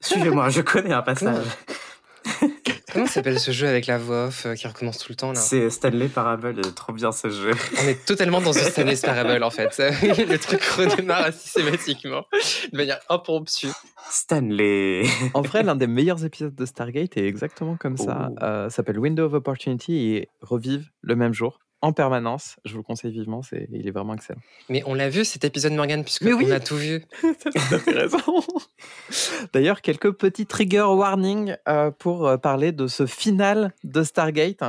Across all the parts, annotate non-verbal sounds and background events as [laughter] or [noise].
Suivez-moi, je connais un passage. Comment s'appelle ce jeu avec la voix off euh, qui recommence tout le temps là C'est Stanley Parable, il est trop bien ce jeu. On est totalement dans ce Stanley Parable en fait. [laughs] le truc redémarre systématiquement de manière impromptue. Stanley. [laughs] En vrai, l'un des meilleurs épisodes de Stargate est exactement comme ça. Oh. Euh, s'appelle Window of Opportunity et revive le même jour en permanence. Je vous le conseille vivement, c'est, il est vraiment excellent. Mais on l'a vu cet épisode Morgan puisque oui. on a tout vu. [laughs] T'as raison. [laughs] D'ailleurs, quelques petits trigger warnings euh, pour euh, parler de ce final de Stargate.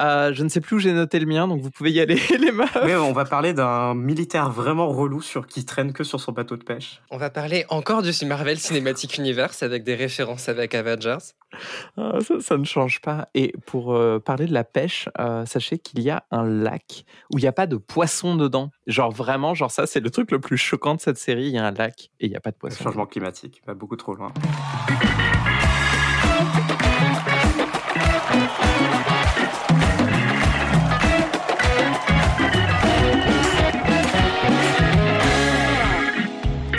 Euh, je ne sais plus où j'ai noté le mien, donc vous pouvez y aller, [laughs] les meufs. Mais on va parler d'un militaire vraiment relou sur qui traîne que sur son bateau de pêche. On va parler encore du Marvel Cinematic Universe avec des références avec Avengers. Ah, ça, ça ne change pas. Et pour euh, parler de la pêche, euh, sachez qu'il y a un lac où il n'y a pas de poisson dedans. Genre vraiment, genre ça, c'est le truc le plus choquant de cette série. Il y a un lac et il n'y a pas de Le poisson. changement climatique va beaucoup trop loin.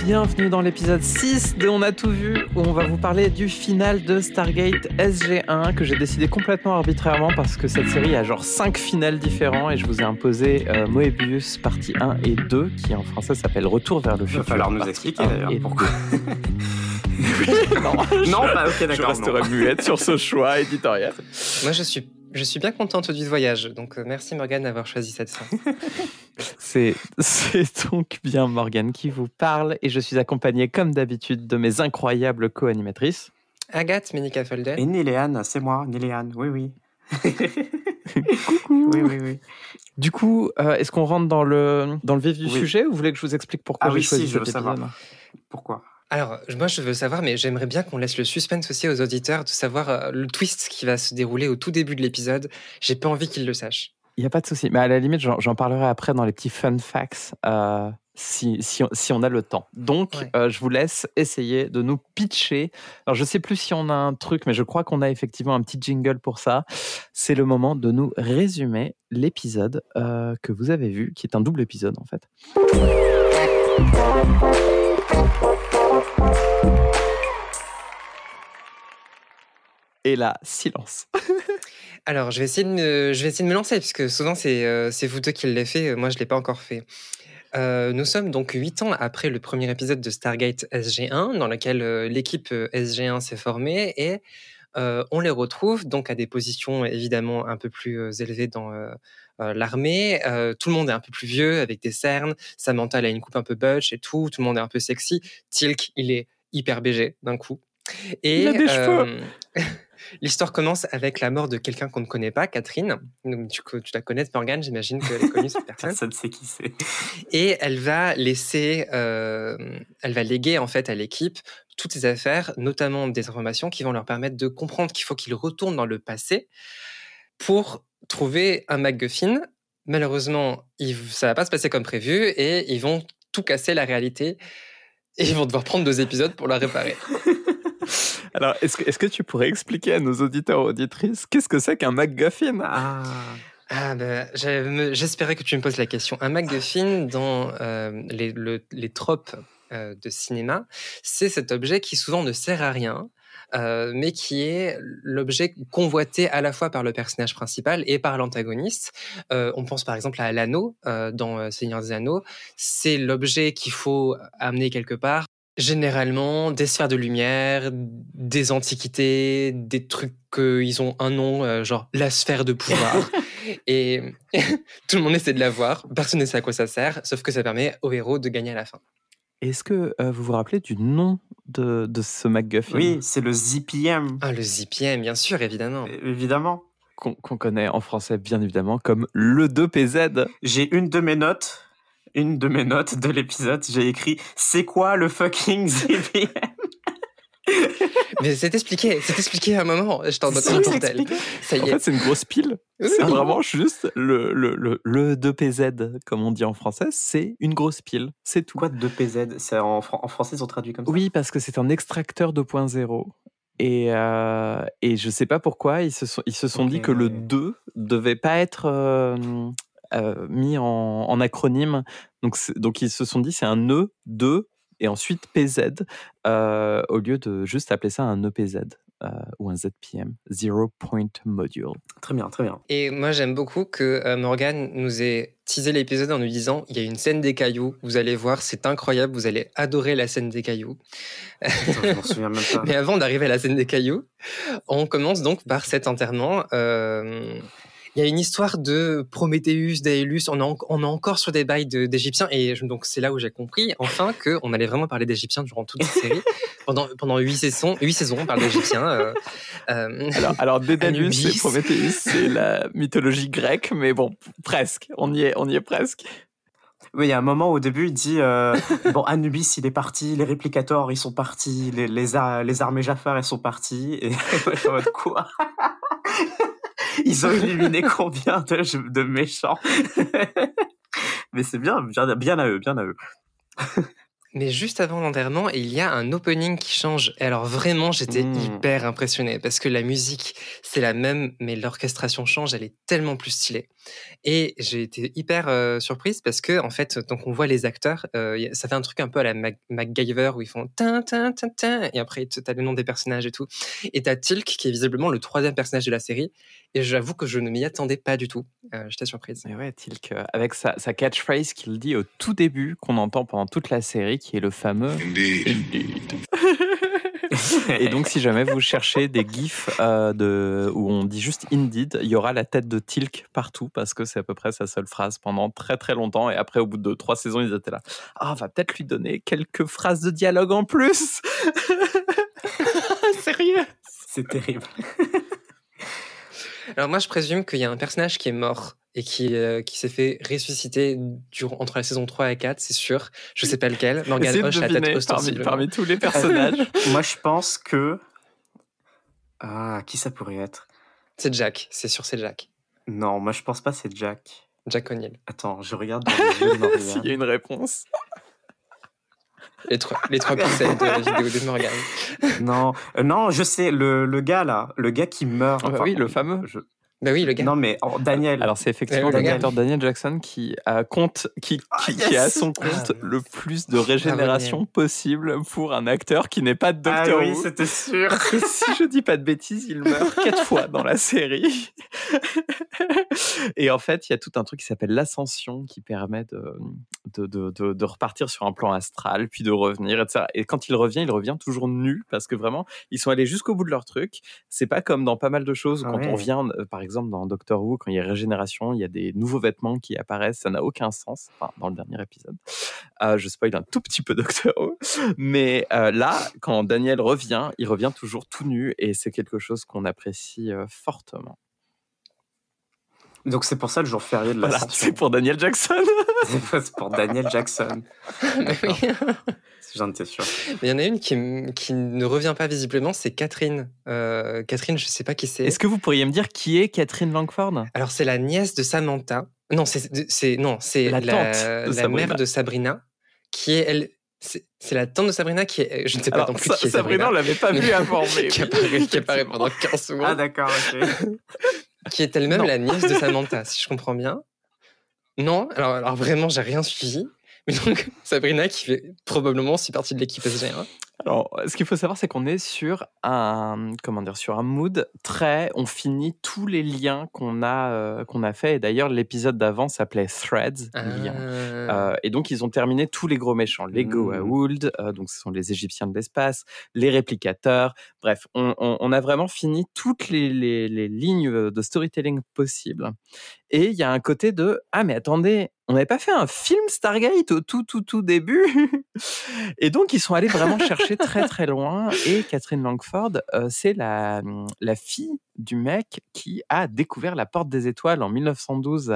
Bienvenue dans l'épisode 6 de On a tout vu, où on va vous parler du final de Stargate SG1 que j'ai décidé complètement arbitrairement parce que cette série a genre 5 finales différents et je vous ai imposé euh, Moebius partie 1 et 2 qui en français s'appelle Retour vers le Il futur. va falloir nous expliquer 1 d'ailleurs et pourquoi. [laughs] non, non, bah ok, je d'accord. resterai non. muette sur ce choix éditorial. Moi je suis je suis bien contente du voyage, donc euh, merci Morgan d'avoir choisi cette fin. [laughs] C'est c'est donc bien Morgane qui vous parle et je suis accompagné comme d'habitude de mes incroyables co-animatrices. Agathe Ménica Folden. Et Niléane, c'est moi, Niléane, oui, oui. [laughs] oui, oui, oui. Du coup, euh, est-ce qu'on rentre dans le, dans le vif du Oui. sujet ou vous voulez que je vous explique pourquoi Ah j'ai oui, choisi si, je savoir. Pourquoi? Alors, moi, je veux savoir, mais j'aimerais bien qu'on laisse le suspense aussi aux auditeurs de savoir euh, le twist qui va se dérouler au tout début de l'épisode. J'ai pas envie qu'ils le sachent. Il n'y a pas de souci. Mais à la limite, j'en parlerai après dans les petits fun facts euh, si, si, on, si on a le temps. Donc, Ouais. euh, je vous laisse essayer de nous pitcher. Alors, je ne sais plus si on a un truc, mais je crois qu'on a effectivement un petit jingle pour ça. C'est le moment de nous résumer l'épisode euh, que vous avez vu, qui est un double épisode en fait. Et là, silence. [laughs] Alors, je vais essayer de me, je vais essayer de me lancer, puisque souvent, c'est euh, vous deux qui l'avez fait. Moi, je ne l'ai pas encore fait. Euh, nous sommes donc huit ans après le premier épisode de Stargate SG1, dans lequel euh, l'équipe euh, SG1 s'est formée, et euh, on les retrouve donc à des positions évidemment un peu plus euh, élevées dans euh, euh, l'armée. Euh, tout le monde est un peu plus vieux, avec des cernes. Samantha elle a une coupe un peu butch et tout. Tout le monde est un peu sexy. Tilk, il est hyper BG d'un coup. Et, Il a des euh, [laughs] L'histoire commence avec la mort de quelqu'un qu'on ne connaît pas, Catherine. Donc, tu, tu la connais, Morgane, j'imagine qu'elle est connue, cette [laughs] personne. Personne ne sait qui c'est. Et elle va laisser, euh, elle va léguer en fait à l'équipe toutes ses affaires, notamment des informations qui vont leur permettre de comprendre qu'il faut qu'ils retournent dans le passé pour trouver un MacGuffin. Malheureusement, il, ça va pas se passer comme prévu et ils vont tout casser la réalité et ils vont devoir prendre deux épisodes pour la réparer. [laughs] Alors, est-ce que, tu pourrais expliquer à nos auditeurs et auditrices qu'est-ce que c'est qu'un MacGuffin? Ah, Ah ben, me- j'espérais que tu me poses la question. Un MacGuffin dans euh, les, le- les tropes euh, de cinéma, c'est cet objet qui souvent ne sert à rien, euh, mais qui est l'objet convoité à la fois par le personnage principal et par l'antagoniste. Euh, on pense par exemple à l'anneau euh, dans Seigneur des Anneaux. C'est l'objet qu'il faut amener quelque part. Généralement, des sphères de lumière, des antiquités, des trucs qu'ils ont un nom, genre la sphère de pouvoir. [laughs] Et [laughs] tout le monde essaie de la voir, personne ne sait à quoi ça sert, sauf que ça permet au héros de gagner à la fin. Est-ce que euh, vous vous rappelez du nom de, de ce MacGuffin? Oui, c'est le ZPM, Ah, le ZPM, bien sûr, évidemment. évidemment. qu'on qu'on connaît en français bien évidemment comme le 2PZ J'ai une de mes notes, une de mes notes de l'épisode, j'ai écrit c'est quoi le fucking ZPM [laughs] Mais c'est expliqué, c'est expliqué à un moment. Je t'en C'est donne un c'est bordel. expliqué. Ça En y est. fait, c'est une grosse pile. Oui, C'est vraiment juste le, le, le, le 2PZ, comme on dit en français, c'est une grosse pile. C'est tout. Quoi de 2PZ C'est en, fran- en français ils ont traduit comme ça? Oui, parce que c'est un extracteur 2.0. Et, euh, et je sais pas pourquoi, ils se sont, ils se sont dit que le 2 devait pas être euh, euh, mis en, en acronyme. Donc, donc ils se sont dit c'est un E, 2, et ensuite PZ euh, au lieu de juste appeler ça un EPZ. Euh, ou un ZPM, Zero Point Module. Très bien, très bien. Et moi, j'aime beaucoup que euh, Morgan nous ait teasé l'épisode en nous disant il y a une scène des cailloux, vous allez voir, c'est incroyable, vous allez adorer la scène des cailloux. Attends, je m'en souviens même pas. [laughs] Mais avant d'arriver à la scène des cailloux, on commence donc par cet enterrement. Euh, il y a une histoire de Prométhéeus, d'Aélus. On, est on est encore sur des bails d'Égyptiens. Et donc, c'est là où j'ai compris, enfin, qu'on allait vraiment parler d'Égyptiens durant toute cette série. [laughs] pendant, pendant huit saisons, huit saisons, on parle d'Égyptiens. Euh, euh, alors, alors Dédalus et Prométhéeus, c'est la mythologie grecque, mais bon, presque. On y est, on y est presque. Oui, il y a un moment au début, il dit euh, Bon, Anubis, il est parti, les réplicateurs, ils sont partis, les, les, les armées Jafar, elles sont parties. Et [laughs] je mode quoi? Ils ont éliminé combien de, de méchants? [laughs] Mais c'est bien, bien, bien à eux, bien à eux. [laughs] Mais juste avant l'enterrement, il y a un opening qui change. Et alors vraiment, j'étais mmh. hyper impressionné parce que la musique, c'est la même, mais l'orchestration change, elle est tellement plus stylée. Et j'ai été hyper euh, surprise parce que en fait, donc on voit les acteurs, euh, ça fait un truc un peu à la MacGyver où ils font tin tin tin tin et après tu as le nom des personnages et tout. Et tu as Tilk qui est visiblement le troisième personnage de la série. Et j'avoue que je ne m'y attendais pas du tout. Euh, j'étais surprise. Mais ouais, Tilk, avec sa, sa catchphrase qu'il dit au tout début, qu'on entend pendant toute la série, qui est le fameux Indeed. [laughs] Et donc, si jamais vous cherchez des gifs euh, de, où on dit juste Indeed, il y aura la tête de Tilk partout parce que c'est à peu près sa seule phrase pendant très très longtemps. Et après, au bout de trois saisons, ils étaient là. Ah, on va peut-être lui donner quelques phrases de dialogue en plus. [laughs] [laughs] Sérieux? C'est terrible. Alors moi, je présume qu'il y a un personnage qui est mort et qui, euh, qui s'est fait ressusciter durant, entre la saison 3 et 4, c'est sûr. Je sais pas lequel. [laughs] Morgan Hoche, la tête parmi, parmi tous les personnages. [laughs] moi, je pense que... Ah, qui ça pourrait être? C'est Jack, c'est sûr, c'est Jack. Non, moi, je pense pas c'est Jack. Jack O'Neill. Attends, je regarde dans les yeux de [laughs] S'il y a une réponse. Les trois, les trois pixels de la vidéo de Morgan. Non, euh, non, je sais, le, le, gars là, le gars qui meurt. Ah bah oui, le fameux. Je, bah oui, le gars. Non, mais oh, Daniel. Alors, c'est effectivement l'acteur Daniel Jackson qui a, compte, qui, qui, ah, qui a à son compte ah, le plus de régénération possible pour un acteur qui n'est pas de Doctor ah, oui, c'était sûr. [laughs] si je dis pas de bêtises, il meurt [laughs] quatre fois dans la série. [laughs] Et en fait, il y a tout un truc qui s'appelle l'ascension qui permet de, de, de, de, repartir sur un plan astral, puis de revenir, etc. Et quand il revient, il revient toujours nu parce que vraiment, ils sont allés jusqu'au bout de leur truc. C'est pas comme dans pas mal de choses quand on vient, euh, par exemple, dans Doctor Who, quand il y a régénération, il y a des nouveaux vêtements qui apparaissent. Ça n'a aucun sens. Enfin, dans le dernier épisode. Euh, je spoil un tout petit peu [laughs] Doctor Who. Mais euh, là, quand Daniel revient, il revient toujours tout nu et c'est quelque chose qu'on apprécie euh, fortement. Donc c'est pour ça le jour férié de la voilà, C'est pour Daniel Jackson. [laughs] c'est pour Daniel Jackson. [laughs] J'en étais sûr. Mais il y en a une qui, qui, ne revient pas visiblement, c'est Catherine. Euh, Catherine, je ne sais pas qui c'est. Est-ce que vous pourriez me dire qui est Catherine Langford? Alors c'est la nièce de Samantha. Non, c'est non, c'est la, la, la mère de Sabrina, qui est elle. C'est la tante de Sabrina qui est. Je ne sais pas non plus qui est Sabrina. Sabrina, on l'avait pas vu [laughs] informer. qui, apparaît, qui apparaît pendant 15 secondes. Ah, d'accord, ok. Qui est elle-même la nièce de [laughs] Samantha, si je comprends bien. Non, alors, alors vraiment, j'ai rien suivi. Mais donc, [laughs] Sabrina qui fait probablement aussi partie de l'équipe SG1. Alors, ce qu'il faut savoir, c'est qu'on est sur un, comment dire, sur un mood très. On finit tous les liens qu'on a, euh, qu'on a fait. Et d'ailleurs, l'épisode d'avant s'appelait Threads, ah. euh, et donc, ils ont terminé tous les gros méchants. Les Goa'uld, mmh. euh, donc ce sont les Égyptiens de l'espace, les réplicateurs. Bref, on, on, on a vraiment fini toutes les, les, les lignes de storytelling possibles. Et il y a un côté de ah mais attendez, on n'avait pas fait un film Stargate au tout tout tout début? [laughs] et donc ils sont allés vraiment chercher très très loin. Et Catherine Langford, euh, c'est la la fille du mec qui a découvert la porte des étoiles en 1912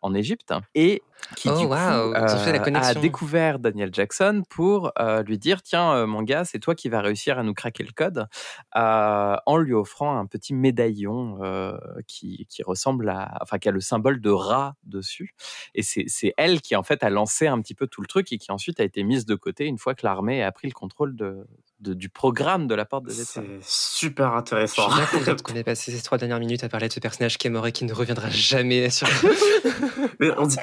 en Égypte et qui oh, du coup, euh, a découvert Daniel Jackson pour euh, lui dire tiens euh, mon gars c'est toi qui vas réussir à nous craquer le code en lui offrant un petit médaillon qui, qui, ressemble à enfin qui a le symbole de rat dessus et c'est elle qui en fait a lancé un petit peu tout le truc et qui ensuite a été mise de côté une fois que l'armée a pris le contrôle de, du programme de la porte des étoiles. C'est super intéressant. Je suis bien [laughs] qu'on ait passé ces trois dernières minutes à parler de ce personnage qui est mort et qui ne reviendra jamais [laughs] sur. Mais on dit,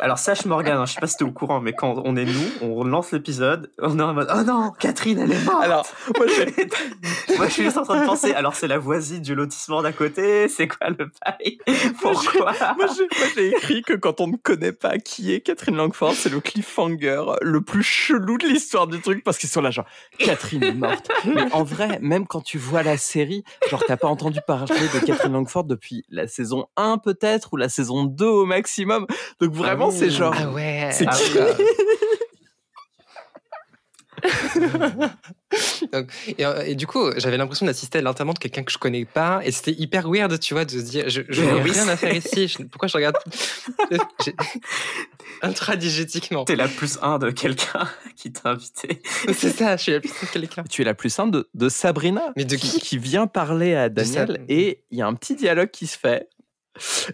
Alors sache Morgane, hein, je sais pas si t'es au courant, mais quand on est nous, on lance l'épisode, on est en mode oh non, Catherine elle est morte. Alors, moi, je... [laughs] moi je suis juste en train de penser, alors c'est la voisine du lotissement d'à côté, c'est quoi le bail? Pourquoi? moi, j'ai, moi, j'ai écrit que quand on ne connaît pas qui est Catherine Langford, c'est le cliffhanger le plus chelou de l'histoire du truc parce qu'ils sont là genre Catherine est morte. [laughs] Mais en vrai, même quand tu vois la série, genre t'as pas entendu parler de Catherine Langford depuis la saison 1 peut-être ou la saison 2 au maximum. Donc vraiment Ah c'est genre Ah ouais. c'est Ah qui oui. [laughs] [laughs] Donc, et, euh, et du coup, j'avais l'impression d'assister à l'enterrement de quelqu'un que je connais pas, et c'était hyper weird, tu vois, de se dire, je, n'ai rien à faire ici. je- [laughs] pourquoi je regarde [laughs] intradigétiquement T'es la plus un de quelqu'un qui t'a invité. C'est ça, je suis la putain de quelqu'un. Tu es la plus simple de, de Sabrina, Mais de qui qui vient parler à Daniel et il y a un petit dialogue qui se fait.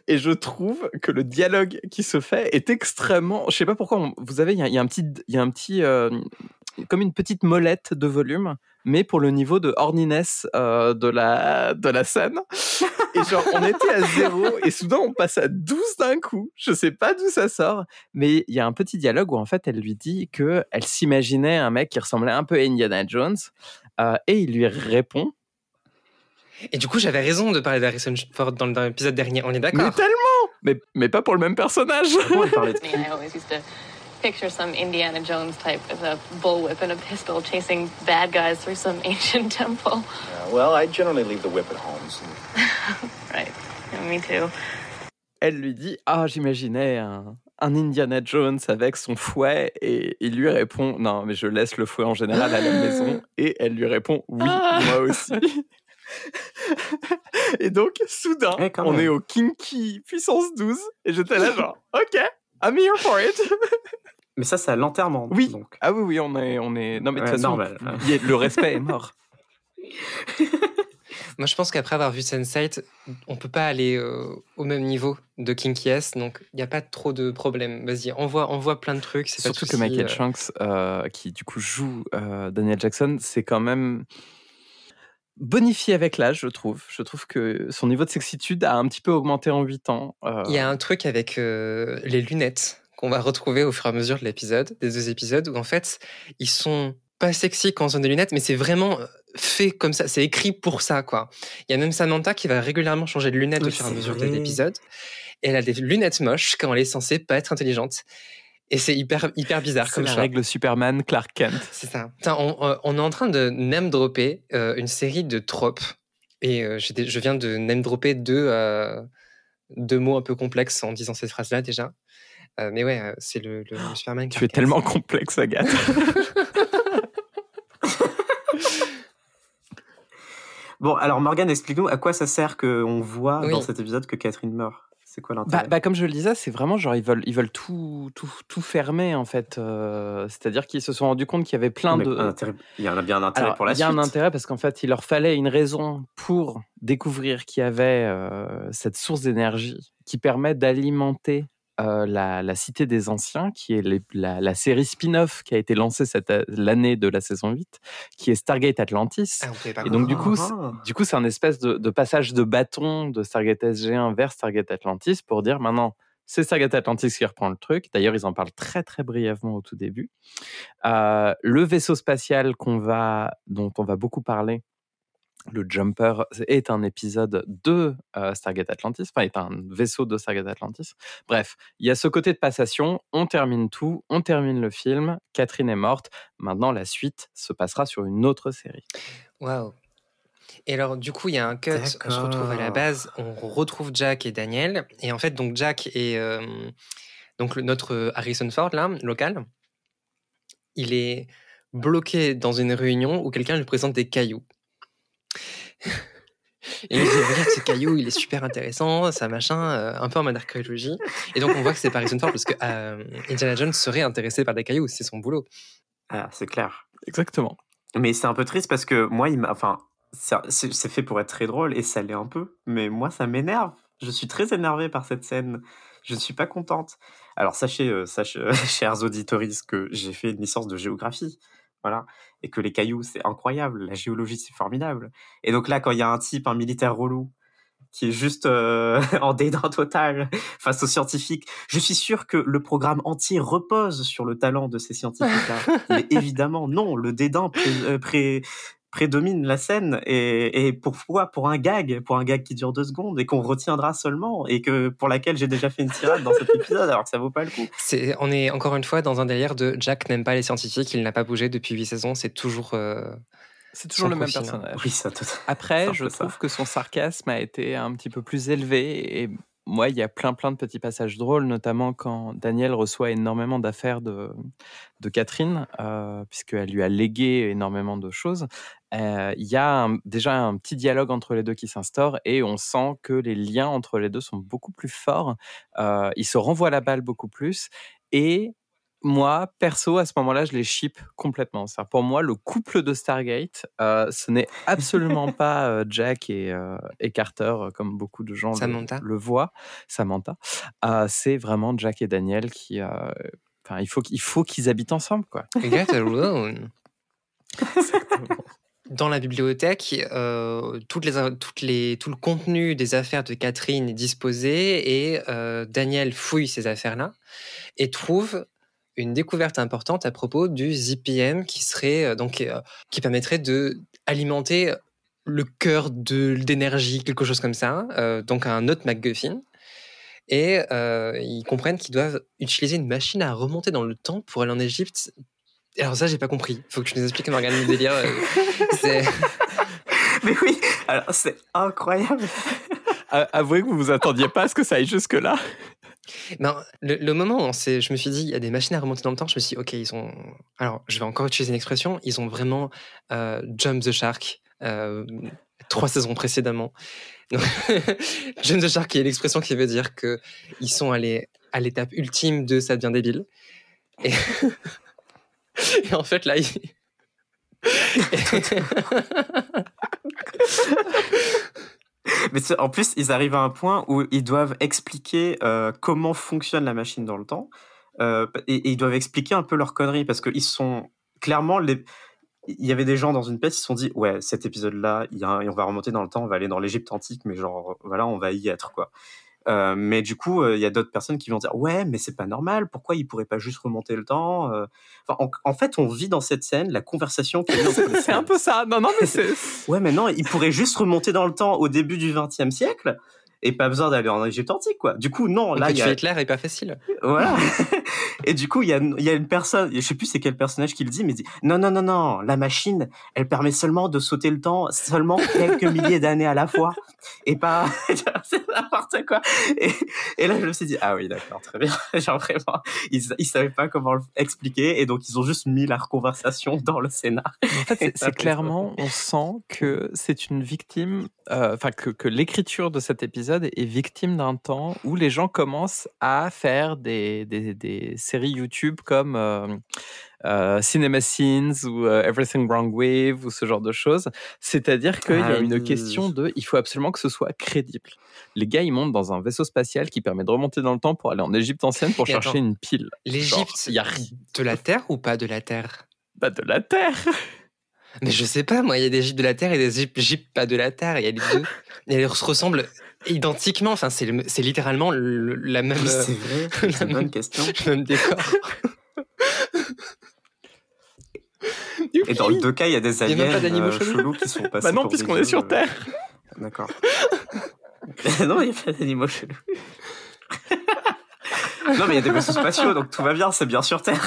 Et je trouve que le dialogue qui se fait est extrêmement. Je sais pas pourquoi. on- vous avez, il y a, il y a un petit, il y a un petit, euh, comme une petite molette de volume, mais pour le niveau de horniness euh, de la de la scène. Et genre, on était à zéro et soudain on passe à 12 d'un coup. Je sais pas d'où ça sort, mais il y a un petit dialogue où en fait elle lui dit que elle s'imaginait un mec qui ressemblait un peu à Indiana Jones euh, et il lui répond. Et du coup, j'avais raison de parler d'Harrison Ford dans l'épisode dernier, on est Mais d'accord tellement! Mais, mais pas pour le même personnage [laughs] Picture some Indiana Jones type with a bullwhip and a pistol chasing bad guys through some [laughs] ancient temple. Yeah, well, I generally leave the whip at home. So [laughs] Right. Yeah, me too. Elle lui dit Ah, j'imaginais un, un Indiana Jones avec son fouet. Et il lui répond Non, mais je laisse le fouet en général à la [gasps] maison. Et elle lui répond Oui, Ah. moi aussi. [laughs] et donc, soudain, Ouais, quand on même. est au Kinky puissance 12. Et j'étais là, genre Ok, I'm here for it. Mais ça, c'est à l'enterrement. Oui. Donc. Ah oui, oui, on est. On est... Non, mais de Ouais, toute façon, le respect est mort. [laughs] Moi, je pense qu'après avoir vu Sense8, on peut pas aller euh, au même niveau de Kinky S, donc il n'y a pas trop de problèmes. Vas-y, envoie, envoie plein de trucs. c'est pas de Surtout que Michael euh. Shanks, euh, qui du coup joue euh, Daniel Jackson, c'est quand même bonifié avec l'âge, je trouve. Je trouve que son niveau de sexitude a un petit peu augmenté en 8 ans. euh, Il y a un truc avec euh, les lunettes qu'on va retrouver au fur et à mesure de l'épisode, des deux épisodes, où en fait, ils sont pas sexy quand ils ont des lunettes, mais c'est vraiment euh, fait comme ça, c'est écrit pour ça, quoi. Il y a même Samantha qui va régulièrement changer de lunettes au fur et à c'est mesure de l'épisode. Et elle a des lunettes moches quand elle est censée pas être intelligente. Et c'est hyper, hyper bizarre c'est comme la choix. règle Superman Clark Kent. C'est ça. On, euh, on est en train de name dropper euh, une série de tropes. Et euh, je viens de name dropper deux, euh, deux mots un peu complexes en disant cette phrase-là déjà. Euh, mais ouais, euh, c'est le, le, le Superman. Tu es tellement complexe, Agathe. [laughs] Bon, alors Morgane, explique-nous à quoi ça sert qu'on voit Oui. dans cet épisode que Catherine meurt. C'est quoi Bah, l'intérêt? bah, comme je le disais, c'est vraiment genre ils veulent, ils veulent tout, tout, tout fermer en fait. euh, C'est-à-dire qu'ils se sont rendus compte qu'il y avait plein Mais de. un intérêt- Il y en a bien un intérêt Alors, pour la il y a suite. un intérêt parce qu'en fait, il leur fallait une raison pour découvrir qu'il y avait euh, cette source d'énergie qui permet d'alimenter euh, la, la Cité des Anciens, qui est les- la, la série spin-off qui a été lancée cette l'année de la saison 8, qui est Stargate Atlantis. Ah, Et donc, du coup, Ah. Du coup, c'est un espèce de, de passage de bâton de Stargate SG1 vers Stargate Atlantis pour dire maintenant, c'est Stargate Atlantis qui reprend le truc. D'ailleurs, ils en parlent très très brièvement au tout début. Euh, le vaisseau spatial qu'on va, dont on va beaucoup parler, le Jumper, est un épisode de euh, Stargate Atlantis, enfin, est un vaisseau de Stargate Atlantis. Bref, il y a ce côté de passation. On termine tout, on termine le film. Catherine est morte. Maintenant, la suite se passera sur une autre série. Waouh. Et alors, du coup, il y a un cut. On se retrouve à la base. On retrouve Jack et Daniel. Et en fait, donc Jack et euh, donc le- notre Harrison Ford là, local, il est bloqué dans une réunion où quelqu'un lui présente des cailloux. [laughs] Et il dit regarde ce caillou, il est super intéressant, ça machin, euh, un peu en mode archéologie. Et donc on voit que c'est pas Harrison Ford parce que euh, Indiana Jones serait intéressé par des cailloux, c'est son boulot. Ah, c'est clair. Exactement. Mais c'est un peu triste parce que moi, il m'a. Enfin, ça- c'est fait pour être très drôle et ça l'est un peu. Mais moi, ça m'énerve. Je suis très énervé par cette scène. Je ne suis pas contente. Alors, sachez, euh, sachez euh, [laughs] chers auditeurs, que j'ai fait une licence de géographie. Voilà. Et que les cailloux, c'est incroyable. La géologie, c'est formidable. Et donc là, quand il y a un type, un militaire relou, qui est juste euh, [laughs] en dédain total face aux scientifiques. Je suis sûr que le programme entier repose sur le talent de ces scientifiques-là. [laughs] Mais évidemment, non, le dédain pré, euh, pré- prédomine la scène. Et, et pourquoi Pour un gag, pour un gag qui dure deux secondes et qu'on retiendra seulement et que pour laquelle j'ai déjà fait une tirade dans cet épisode alors que ça vaut pas le coup. C'est, on est encore une fois dans un délire de Jack n'aime pas les scientifiques, il n'a pas bougé depuis huit saisons, c'est toujours. euh, C'est toujours le même personnage. Oui, ça. Après, je ça. trouve que son sarcasme a été un petit peu plus élevé et moi, il y a plein plein de petits passages drôles, notamment quand Daniel reçoit énormément d'affaires de, Catherine, euh, puisqu'elle lui a légué énormément de choses. Euh, Il y a déjà un petit dialogue entre les deux qui s'instaure et on sent que les liens entre les deux sont beaucoup plus forts. Euh, ils se renvoient la balle beaucoup plus et moi, perso, à ce moment-là, je les ship complètement. C'est-à-dire, pour moi, le couple de Stargate, euh, ce n'est absolument [laughs] pas euh, Jack et, euh, et Carter, comme beaucoup de gens le, Samantha. le voient. Samantha. C'est vraiment Jack et Daniel qui. il faut, qu'il faut qu'ils habitent ensemble, quoi. Get alone. [laughs] Dans la bibliothèque, toutes les, toutes les, tout le contenu des affaires de Catherine est disposé et Daniel fouille ces affaires-là et trouve une découverte importante à propos du ZPM qui serait euh, donc euh, qui permettrait de alimenter le cœur de d'énergie, quelque chose comme ça, euh, donc un autre MacGuffin. Et euh, ils comprennent qu'ils doivent utiliser une machine à remonter dans le temps pour aller en Égypte. Alors ça, j'ai pas compris. Faut que tu nous expliques, Morgane, le délire. euh, [laughs] c'est- Mais oui, alors c'est incroyable. Avouez que vous vous attendiez pas à ce que ça aille jusque-là. Non, le, le moment où on je me suis dit, il y a des machines à remonter dans le temps, je me suis dit, ok, ils ont. Alors, je vais encore utiliser une expression, ils ont vraiment euh, jump the shark euh, trois saisons précédemment. [laughs] Donc, jump the shark, qui est l'expression qui veut dire que ils sont allés à l'étape ultime de ça devient débile. Et, [laughs] et en fait, là, ils. [laughs] [laughs] Mais en plus, ils arrivent à un point où ils doivent expliquer euh, comment fonctionne la machine dans le temps. Euh, et, ils doivent expliquer un peu leurs conneries parce qu'ils sont clairement les. Il y avait des gens dans une pièce qui se sont dit ouais cet a un- on va remonter dans le temps, on va aller dans l'Égypte antique, mais genre voilà, on va y être quoi. Euh, mais du coup, euh, il y a d'autres personnes qui vont dire ouais, mais c'est pas normal. Pourquoi ils pourraient pas juste remonter le temps Euh, enfin, en, en fait, on vit dans cette scène la conversation. [laughs] C'est un peu ça. Non, non, mais c'est. [laughs] Ouais, mais non, il pourrait juste remonter dans le temps au début du XXe siècle et pas besoin d'aller en Égypte antique, quoi. Du coup, non, On là, il y a, Hitler est pas facile. voilà. [laughs] et du coup, il y a, y a une personne, je sais plus c'est quel personnage qui le dit, mais il dit, non, non, non, non, la machine, elle permet seulement de sauter le temps seulement quelques milliers d'années à la fois et pas, [laughs] c'est n'importe quoi. Et, et là, je me suis dit, ah oui, d'accord, très bien. [laughs] Genre vraiment, ils, ils savaient pas comment le expliquer et donc ils ont juste mis la conversation dans le scénar. En fait, c'est- clairement, on sent que c'est une victime, euh, enfin que, que l'écriture de cet épisode est victime d'un temps où les gens commencent à faire des, des, des séries YouTube comme euh, euh, Cinema Scenes ou euh, Everything Wrong With ou ce genre de choses. C'est-à-dire qu'il y a une question de, il faut absolument que ce soit crédible. Les gars, ils montent dans un vaisseau spatial qui permet de remonter dans le temps pour aller en Égypte ancienne pour chercher attends, une pile. L'Égypte, il y a rien. de la Terre ou pas de la Terre? Pas de la Terre. Mais je sais pas, moi, il y a des Égyptes de la Terre et des Égyptes Égyptes pas de la Terre. Il y a les deux. Et elles se ressemblent identiquement. Enfin, c'est le- c'est littéralement le- la même, Oui, euh, [laughs] c'est vrai, la même- question. [laughs] le même décor. [laughs] Et dans le deux cas, il y a des y a même aliens pas d'animaux euh, chelous chelous qui sont passés. Bah non, pour puisqu'on des est sur Terre. euh, D'accord. non, il n'y a pas d'animaux chelous. non, mais il y a des vaisseaux spatiaux, donc tout va bien, c'est bien sur Terre.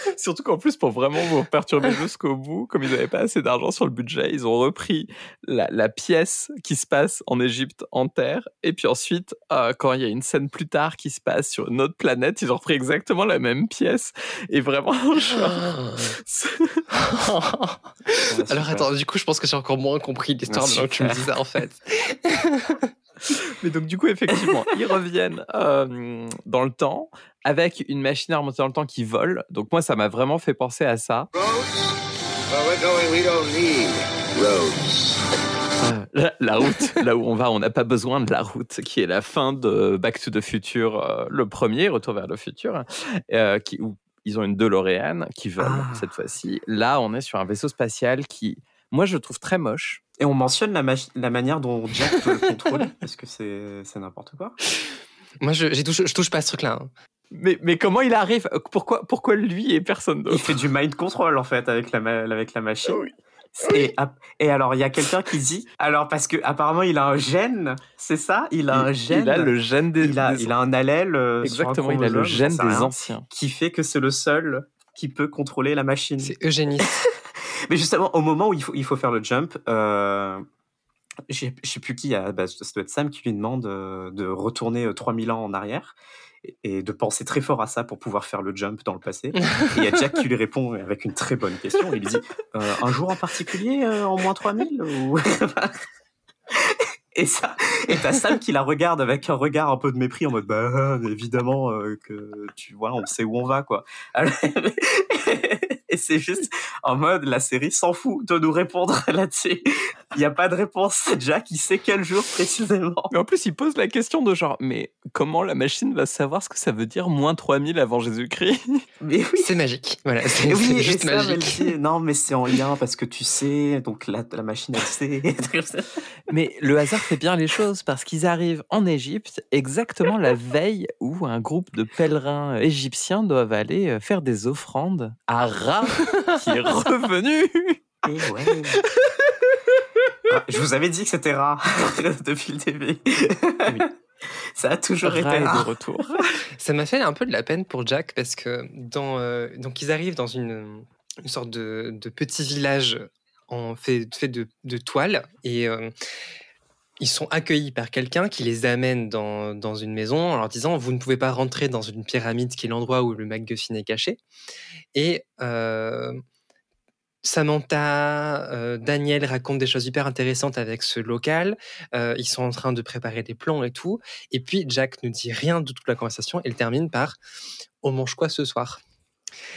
[laughs] Surtout qu'en plus, pour vraiment vous perturber jusqu'au bout, comme ils n'avaient pas assez d'argent sur le budget, ils ont repris la, la pièce qui se passe en Égypte en terre. Et puis ensuite, euh, quand il y a une scène plus tard qui se passe sur une autre planète, ils ont repris exactement la même pièce. Et vraiment, [laughs] genre, [laughs] Alors attends, du coup, je pense que j'ai encore moins compris l'histoire maintenant que tu me dis super. ça, en fait. [laughs] Mais donc, du coup, effectivement, ils reviennent euh, dans le temps avec une machine à remonter dans le temps qui vole. Donc, moi, ça m'a vraiment fait penser à ça. Roads? Where we're going, we don't need roads. Euh, La, la route, [laughs] là où on va, on n'a pas besoin de la route, qui est la fin de Back to the Future, euh, le premier, Retour vers le futur, euh, qui, où ils ont une DeLorean qui vole Ah. cette fois-ci. Là, on est sur un vaisseau spatial qui moi je le trouve très moche. Et on mentionne la, manière dont Jack peut le [laughs] contrôler, parce que c'est n'importe quoi. Moi, je, j'y touche, je touche pas à ce truc-là. hein. Mais, mais comment il arrive? Pourquoi, pourquoi lui et personne Il d'autre fait du mind control en fait avec la, ma- avec la machine. Et, alors, il y a quelqu'un qui dit, alors parce que apparemment il a un gène, c'est ça? Il a un il, gène. il a le gène des. il a, des- il a un allèle. euh, sur un Exactement, il a le gène des rien, anciens. Qui fait que c'est le seul qui peut contrôler la machine. C'est eugéniste. [laughs] Mais justement, au moment où il faut, il faut faire le jump, euh, je sais plus qui, ça doit être Sam qui lui demande euh, de retourner euh, 3000 ans en arrière et, et de penser très fort à ça pour pouvoir faire le jump dans le passé. [laughs] Et il y a Jack qui lui répond avec une très bonne question. Il lui dit euh, Un jour en particulier euh, en moins 3000 ou... [laughs] Et ça, et t'as Sam qui la regarde avec un regard un peu de mépris en mode bah évidemment euh, que tu vois on sait où on va quoi. Alors, c'est juste en mode la série s'en fout de nous répondre [laughs] là-dessus. Il n'y a pas de réponse. C'est [laughs] Jack qui sait quel jour précisément. Mais en plus, il pose la question de genre, mais comment la machine va savoir ce que ça veut dire moins 3000 avant Jésus-Christ? [laughs] Mais oui. C'est magique. Voilà, c'est, oui, juste magique. dit, non, mais c'est en lien parce que tu sais, donc la, la machine elle sait. Mais le hasard fait bien les choses parce qu'ils arrivent en Égypte exactement la veille où un groupe de pèlerins égyptiens doivent aller euh, faire des offrandes à Ra [laughs] qui est revenu. Et ouais. Ah, Je vous avais dit que c'était rare [laughs] depuis le début. Ça a toujours été est de rare. retour. Ça m'a fait un peu de la peine pour Jack parce que dans, euh, donc ils arrivent dans une, une sorte de, de petit village en fait, fait de, de toile et euh, ils sont accueillis par quelqu'un qui les amène dans, dans une maison en leur disant vous ne pouvez pas rentrer dans une pyramide qui est l'endroit où le MacGuffin est caché et euh, Samantha, euh, Daniel racontent des choses hyper intéressantes avec ce local. Euh, ils sont en train de préparer des plans et tout. Et puis Jack ne dit rien de toute la conversation. Elle termine par On mange quoi ce soir?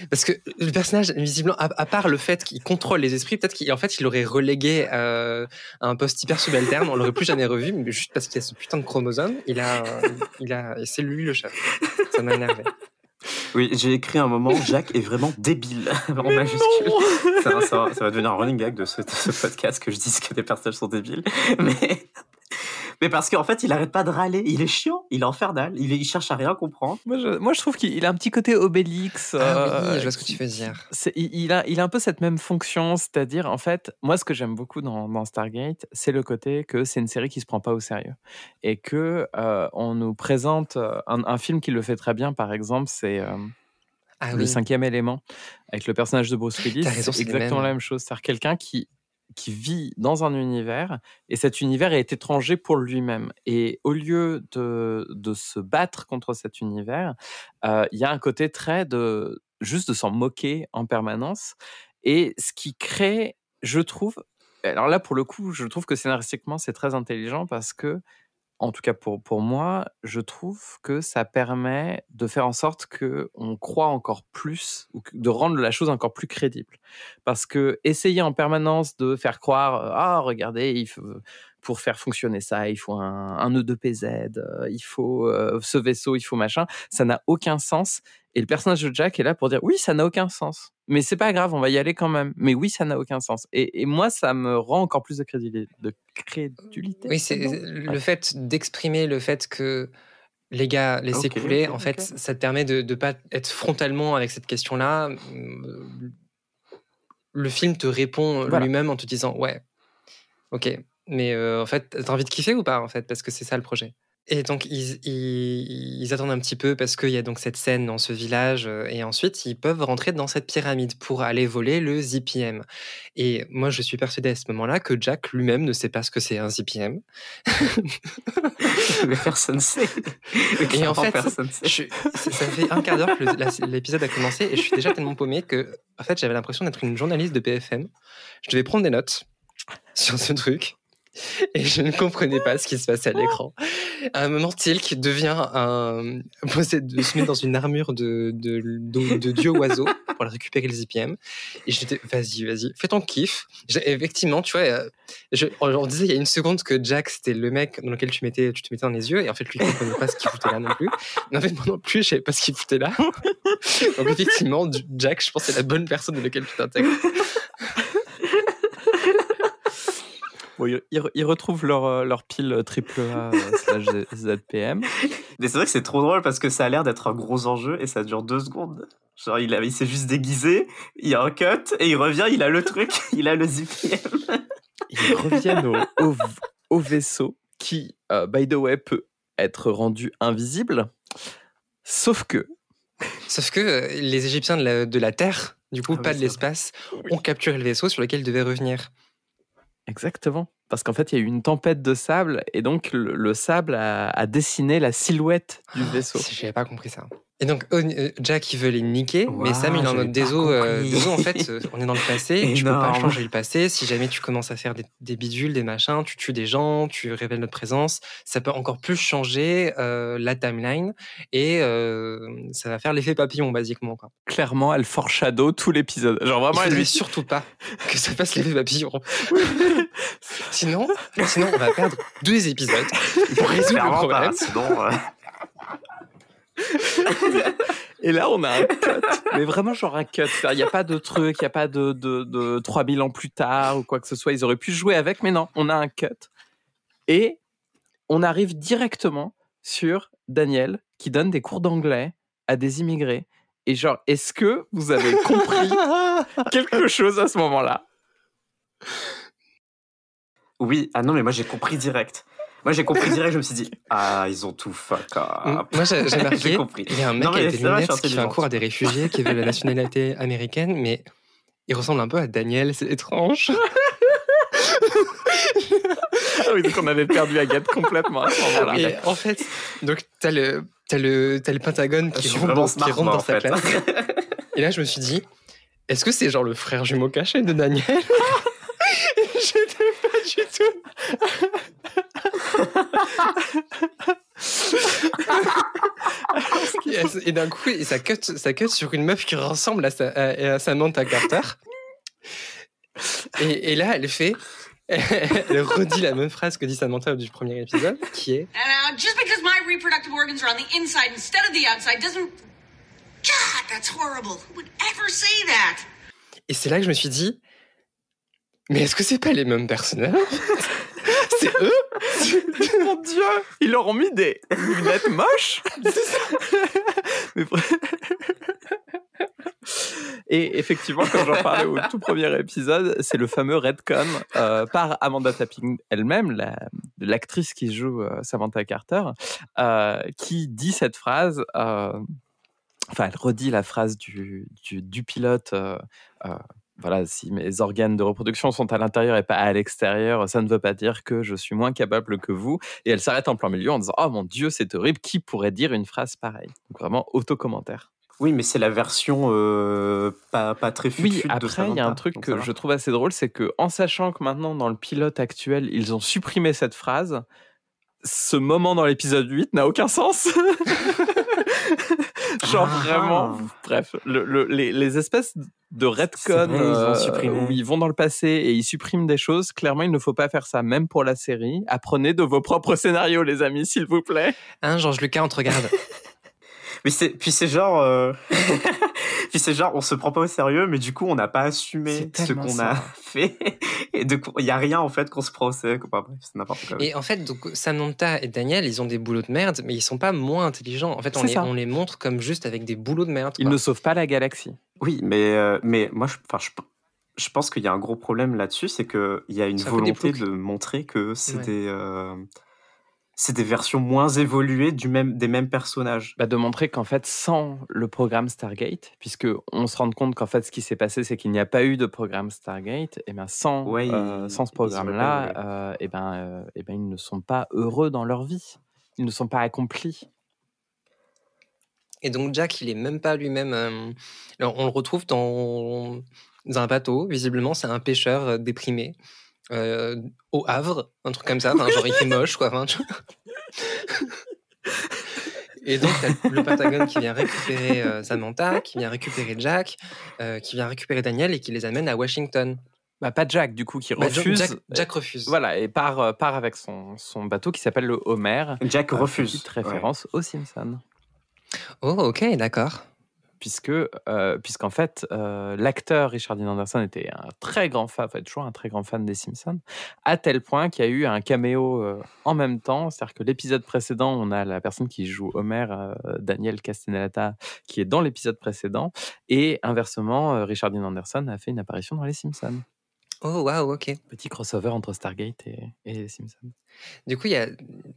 Parce que le personnage, visiblement, à, à part le fait qu'il contrôle les esprits, peut-être qu'en fait, il aurait relégué euh, à un poste hyper subalterne. On l'aurait plus jamais revu, mais juste parce qu'il a ce putain de chromosome, il a, il a, c'est lui le chef. Ça m'a énervé. Oui, j'ai écrit un moment, Jack est vraiment débile [laughs] en majuscule. Ça, ça va- ça va devenir un running gag de ce, de ce podcast que je dise que des personnages sont débiles. Mais, mais parce qu'en fait, il arrête pas de râler. Il est chiant, il est infernal, il, est- il cherche à rien comprendre. Moi je, moi, je trouve qu'il a un petit côté Obélix. Ah euh, oui, je vois ce que tu veux dire. c'est- il, il a, il a un peu cette même fonction, c'est-à-dire, en fait, moi, ce que j'aime beaucoup dans, dans Stargate, c'est le côté que c'est une série qui se prend pas au sérieux. Et que euh, on nous présente euh, un, un film qui le fait très bien, par exemple, c'est euh, Ah Le oui. cinquième élément, avec le personnage de Bruce Willis. C'est exactement la même chose. C'est-à-dire quelqu'un qui, qui vit dans un univers, et cet univers est étranger pour lui-même. Et au lieu de, de se battre contre cet univers, euh, il y a un côté très de juste de s'en moquer en permanence. Et ce qui crée, je trouve, alors là pour le coup, je trouve que scénaristiquement c'est très intelligent parce que, en tout cas pour, pour moi, je trouve que ça permet de faire en sorte que on croit encore plus, ou de rendre la chose encore plus crédible. Parce que essayer en permanence de faire croire, euh, ah regardez, il faut, pour faire fonctionner ça, il faut un, un nœud de PZ, euh, il faut euh, ce vaisseau, il faut machin, ça n'a aucun sens. Et le personnage de Jack est là pour dire oui, ça n'a aucun sens. Mais c'est pas grave, on va y aller quand même. Mais oui, ça n'a aucun sens. Et, et moi, ça me rend encore plus de, crédulité. Oui, c'est le fait d'exprimer le fait que les gars, laissez Ok, couler, en fait, ça te permet de ne pas être frontalement avec cette question-là. Euh, Le film te répond Voilà. lui-même en te disant Ouais, ok, mais euh, en fait, t'as envie de kiffer ou pas, en fait, parce que c'est ça le projet. Et donc, ils, ils- ils attendent un petit peu parce qu'il y a donc cette scène dans ce village, euh, et ensuite, ils peuvent rentrer dans cette pyramide pour aller voler le ZPM. Et moi, je suis persuadé à ce moment-là que Jack lui-même ne sait pas ce que c'est un ZPM. [laughs] Mais personne sait. [laughs] Mais Et en fait, personne sait. je- ça fait un quart d'heure que l'épisode a commencé et je suis déjà tellement paumé que, en fait, j'avais l'impression d'être une journaliste de BFM. Je devais prendre des notes sur ce truc [laughs] et je ne comprenais pas ce qui se passait à l'écran. À un moment, Tilk devient un. [laughs] possède- se met dans une armure de, de, de, de dieu oiseau pour récupérer le ZPM. Et j'étais, vas-y, vas-y, fais ton kiff. Effectivement, tu vois, euh, je- on, disait il y a une seconde que Jack, c'était le mec dans lequel tu, mettais, tu te mettais dans les yeux. Et en fait, lui, il comprenait pas ce qu'il foutait là non plus. Mais en fait, moi non plus, je savais pas ce qu'il foutait là. [laughs] Donc, effectivement, Jack, je pense, c'est la bonne personne dans laquelle tu t'intègres. Bon, ils, retrouvent leur, euh, leur pile triple A euh, [laughs] slash ZPM. Mais c'est vrai que c'est trop drôle parce que ça a l'air d'être un gros enjeu et ça dure deux secondes. Genre, il, a- il s'est juste déguisé, il y a un cut et il revient, il a le truc, [laughs] il a le ZPM. Ils reviennent au, au, au vaisseau qui, euh, by the way, peut être rendu invisible. Sauf que, Sauf que euh, les Égyptiens de la, de la Terre, du coup, Ah oui, pas de l'espace, ont capturé le vaisseau sur lequel ils devaient revenir. Exactement, parce qu'en fait, il y a eu une tempête de sable et donc le, le sable a, a dessiné la silhouette du vaisseau. Si, J'avais pas compris ça. Et donc, euh, Jack, il veut les niquer, mais Sam, il est en mode désolé, euh, désolé, en fait, euh, on est dans le passé, tu peux pas Énorme. changer le passé. Si jamais tu commences à faire des, des bidules, des machins, tu tues des gens, tu révèles notre présence, ça peut encore plus changer euh, la timeline et euh, ça va faire l'effet papillon, basiquement. Quoi. Clairement, elle foreshadow tout l'épisode. Genre Il vraiment, elle lui surtout pas que ça fasse l'effet papillon. [laughs] sinon, sinon, on va perdre deux épisodes pour résoudre le problème. pas, sinon, euh, Et là, on a un cut. Mais vraiment, genre un cut. Il n'y a pas de truc, il n'y a pas de, de, de 3000 ans plus tard ou quoi que ce soit. Ils auraient pu jouer avec, mais non, on a un cut. Et on arrive directement sur Daniel qui donne des cours d'anglais à des immigrés. Et genre, est-ce que vous avez compris quelque chose à ce moment-là? Oui, ah non, mais moi j'ai compris direct. Moi j'ai compris direct, je me suis dit, ah, ils ont tout fuck up. Moi, j'ai [laughs] marqué, il y a un mec Non, avec des vrai, lunettes qui fait un cours à des réfugiés qui veulent la nationalité américaine, mais il ressemble un peu à Daniel, c'est étrange. [laughs] Ah oui, donc on avait perdu Agathe complètement à ce moment-là. Et en fait, donc t'as le, le, le Pentagone qui rentre, dans, qui rentre moi, dans sa fait. classe. Et là, je me suis dit, est-ce que c'est genre le frère jumeau caché de Daniel? [laughs] J'étais pas du tout. [laughs] et, d'un coup, ça cut, ça cut sur une meuf qui ressemble à, sa, à, à Samantha Carter. Et, et là, elle fait. [laughs] Elle redit la même phrase que dit Samantha du premier épisode, qui est And uh, just because my reproductive organs are on the inside instead of the outside doesn't. God, that's horrible. Who would ever say that? Et c'est là que je me suis dit, mais est-ce que c'est pas les mêmes personnages? [laughs] C'est [laughs] eux Mon Dieu, ils leur ont mis des lunettes moches. [laughs] Mais Et effectivement, quand j'en parlais au tout premier épisode, c'est le fameux Redcon euh, par Amanda Tapping elle-même, la- l'actrice qui joue euh, Samantha Carter, euh, qui dit cette phrase. euh, Enfin, elle redit la phrase du, du, du pilote. Voilà, si mes organes de reproduction sont à l'intérieur et pas à l'extérieur, ça ne veut pas dire que je suis moins capable que vous. Et elle s'arrête en plein milieu en disant Oh mon Dieu, c'est horrible, qui pourrait dire une phrase pareille? Donc vraiment, auto-commentaire. Oui, mais c'est la version euh, pas, pas très Oui, fut de après, il y a un truc que je trouve assez drôle c'est que en sachant que maintenant, dans le pilote actuel, ils ont supprimé cette phrase, ce moment dans l'épisode 8 n'a aucun sens. [laughs] [laughs] Genre Ah. vraiment, bref, le- le- les, les espèces de retcon vrai, ils ont euh, où ils vont dans le passé et ils suppriment des choses, clairement, il ne faut pas faire ça, même pour la série. Apprenez de vos propres scénarios, les amis, s'il vous plaît. Hein, Georges Lucas, on te regarde. [laughs] Mais c'est, puis c'est genre, euh, [laughs] [laughs] puis c'est genre, on se prend pas au sérieux, mais du coup, on n'a pas assumé ce qu'on a [laughs] fait. Et du coup, il y a rien en fait qu'on se prend au sérieux. Enfin, bref, c'est n'importe quoi. Et en fait, donc, Samantha et Daniel, ils ont des boulots de merde, mais ils sont pas moins intelligents. En fait, on les, ça. on les montre comme juste avec des boulots de merde. Ils ne sauvent pas la galaxie. Oui, mais, euh, mais moi, je, enfin, je, je pense qu'il y a un gros problème là-dessus, c'est qu'il y a une volonté de montrer que c'est Ouais. des, euh, c'est des versions moins évoluées du même, des mêmes personnages. bah, de montrer qu'en fait, sans le programme Stargate, puisque on se rend compte qu'en fait, ce qui s'est passé, c'est qu'il n'y a pas eu de programme Stargate, et ben sans, Ouais, euh, sans ce programme-là, euh, et ben, euh, et ben, ils ne sont pas heureux dans leur vie. Ils ne sont pas accomplis. Et donc, Jack, il est même pas lui-même. euh, alors, on le retrouve dans, dans un bateau. Visiblement, c'est un pêcheur euh, déprimé. Euh, au Havre, un truc comme ça. Enfin, genre, il fait moche, quoi. Enfin, tu- Et donc, t'as le Pentagone qui vient récupérer euh, Samantha, qui vient récupérer Jack, euh, qui vient récupérer Daniel et qui les amène à Washington. Bah, pas Jack, du coup, qui Bah, refuse. Jack, Jack refuse. Voilà, et part, part avec son, son bateau qui s'appelle le Homer. Jack Euh, refuse. Petite référence aux Simpsons. Oh, ok, d'accord. Puisque euh, puisqu'en fait euh, l'acteur Richard Dean Anderson était un très grand fan, enfin toujours un très grand fan des Simpsons, à tel point qu'il y a eu un caméo euh, en même temps, c'est-à-dire que l'épisode précédent, on a la personne qui joue Homer, Daniel Castellaneta, qui est dans l'épisode précédent, et inversement, Richard Dean Anderson a fait une apparition dans les Simpsons. Oh, waouh, ok. Petit crossover entre Stargate et, et les Simpsons. Du coup, il y a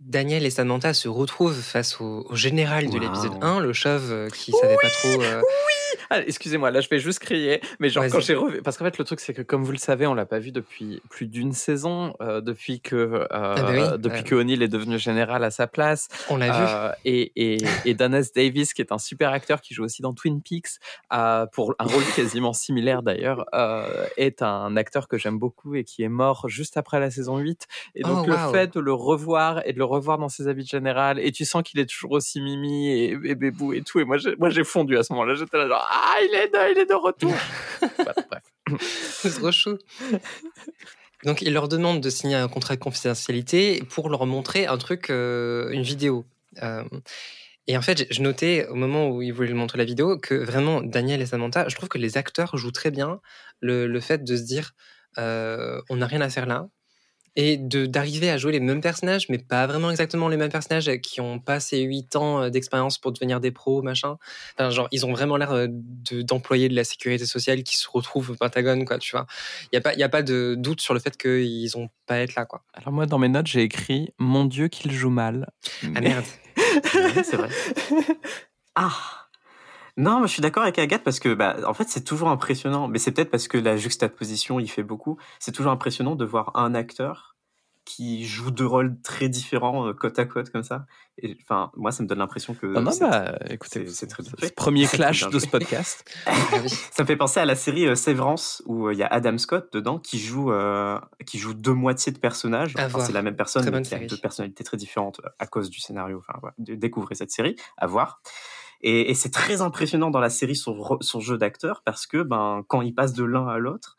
Daniel et Samantha se retrouvent face au, au général de l'épisode 1, le chauve euh, qui savait pas trop. euh, Ah, excusez-moi, là je vais juste crier, mais genre quand j'ai revu, parce qu'en fait le truc c'est que comme vous le savez, on l'a pas vu depuis plus d'une saison, euh, depuis que euh, bah oui, depuis que O'Neill est devenu général à sa place, On l'a vu. Euh, et, et, et Dennis Davis, qui est un super acteur qui joue aussi dans Twin Peaks, euh, pour un rôle quasiment [laughs] similaire d'ailleurs, euh, est un acteur que j'aime beaucoup et qui est mort juste après la saison 8. Et donc Oh, le wow. fait de le revoir et de le revoir dans ses habits de général, et tu sens qu'il est toujours aussi mimi et, et bébou et tout. Et moi j'ai, moi, j'ai fondu à ce moment-là. J'étais là genre, ah, il est de, il est de retour. [laughs] Bref. C'est trop chou. Donc, il leur demande de signer un contrat de confidentialité pour leur montrer un truc, euh, une vidéo. Euh, et en fait, j'ai- je notais au moment où ils voulaient lui montrer la vidéo que vraiment, Daniel et Samantha, je trouve que les acteurs jouent très bien le, le fait de se dire euh, on n'a rien à faire là. Et de- d'arriver à jouer les mêmes personnages, mais pas vraiment exactement les mêmes personnages euh, qui ont passé 8 ans euh, d'expérience pour devenir des pros, machin. Enfin, genre, ils ont vraiment l'air euh, de- d'employés de la sécurité sociale qui se retrouvent au Pentagone, quoi, tu vois. Il n'y a, pas- y a pas de doute sur le fait qu'ils n'ont pas à être là, quoi. Alors moi dans mes notes j'ai écrit mon Dieu qu'il joue mal. Ah Mais- merde. [laughs] Ouais, c'est vrai. Ah non, mais je suis d'accord avec Agathe parce que, bah, en fait, c'est toujours impressionnant. Mais c'est peut-être parce que la juxtaposition, il fait beaucoup. C'est toujours impressionnant de voir un acteur qui joue deux rôles très différents euh, côte à côte comme ça. Et enfin, moi, ça me donne l'impression que Ah non, c'est- bah, écoutez, c'est- très premier [laughs] clash de ce podcast. [laughs] Ça me fait penser à la série euh, Severance où euh, il y a Adam Scott dedans qui joue euh, qui joue deux moitiés de personnages. Enfin, c'est la même personne mais qui a série. deux personnalités très différentes à cause du scénario. Enfin, découvrez cette série, à voir. Et, et c'est très impressionnant dans la série son, son jeu d'acteur parce que ben quand il passe de l'un à l'autre,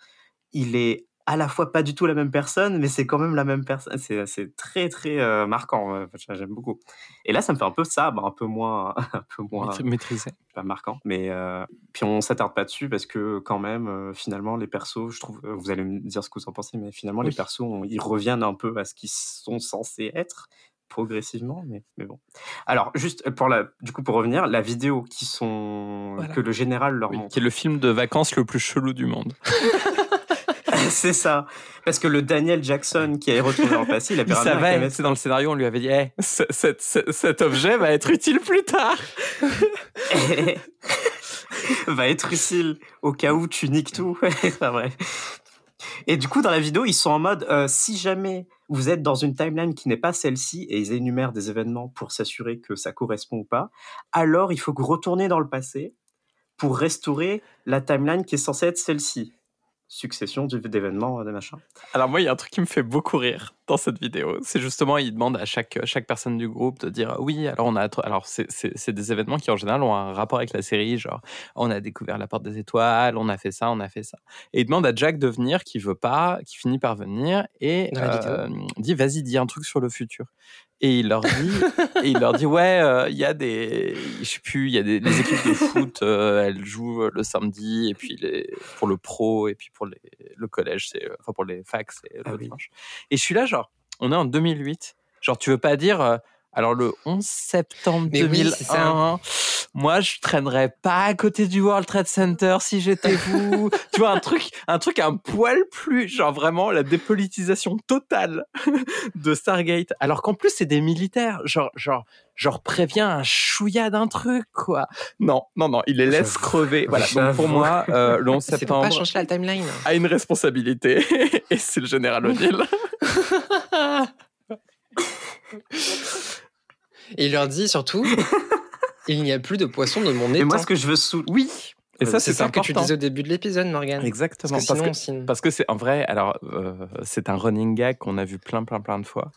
il est à la fois pas du tout la même personne, mais c'est quand même la même personne. C'est, très très euh, marquant. euh, J'aime beaucoup. Et là, ça me fait un peu ça, ben, un peu moins, [laughs] un peu moins Maîtri- Maîtrisé. pas marquant. Mais euh, puis on s'attarde pas dessus parce que quand même, euh, finalement, les persos, je trouve, vous allez me dire ce que vous en pensez, mais finalement, Oui. les persos, on- ils reviennent un peu à ce qu'ils sont censés être progressivement, mais, mais bon. Alors, juste pour la, du coup, pour revenir, la vidéo qui sont Voilà. que le général leur Oui, montre, qui est le film de vacances le plus chelou du monde. [laughs] [laughs] c'est ça, parce que le Daniel Jackson qui est retourné dans le passé, il avait Il savait, c'est dans le scénario, on lui avait dit Eh, ce- cet- ce- cet objet va être utile plus tard. [laughs] va être utile au cas où tu niques tout. Enfin, bref. Et du coup, dans la vidéo, ils sont en mode euh, si jamais vous êtes dans une timeline qui n'est pas celle-ci, et ils énumèrent des événements pour s'assurer que ça correspond ou pas, alors il faut retourner dans le passé pour restaurer la timeline qui est censée être celle-ci. Succession d'événements, euh, des machins. Alors moi, il y a un truc qui me fait beaucoup rire dans cette vidéo. C'est justement, il demande à chaque, chaque personne du groupe de dire oui, alors on a... Alors c'est- des événements qui en général ont un rapport avec la série, genre on a découvert la porte des étoiles, on a fait ça, on a fait ça. Et il demande à Jack de venir, qui veut pas, qui finit par venir, et euh, dit vas-y, dis un truc sur le futur. Et il leur dit, [laughs] et il leur dit ouais, euh, il y a des, je sais plus, il y a des les équipes de foot, euh, elles jouent euh, le samedi, et puis les, pour le pro, et puis pour les, le collège, c'est, enfin pour les facs, c'est le Ah oui. dimanche. Et je suis là, genre, on est en 2008. Genre, tu veux pas dire, alors le 11 septembre Mais oui, c'est 2001, moi, je traînerais pas à côté du World Trade Center si j'étais vous. [laughs] tu vois, un truc, un truc un poil plus, genre vraiment la dépolitisation totale de Stargate. Alors qu'en plus, c'est des militaires. Genre, genre, genre préviens un chouïa d'un truc, quoi. Non, non, non, il les laisse crever. Voilà. Donc pour moi, euh, le 11 C'est pour septembre pas changer la timeline. a une responsabilité [laughs] et c'est le général O'Neill. [laughs] Et il leur dit surtout [laughs] il n'y a plus de poissons de mon Et étang. moi, ce que je veux sous... Oui. Et ça, c'est c'est ça que tu disais au début de l'épisode, Morgan. Exactement. Parce que c'est en vrai, alors euh, c'est un running gag qu'on a vu plein, plein, plein de fois.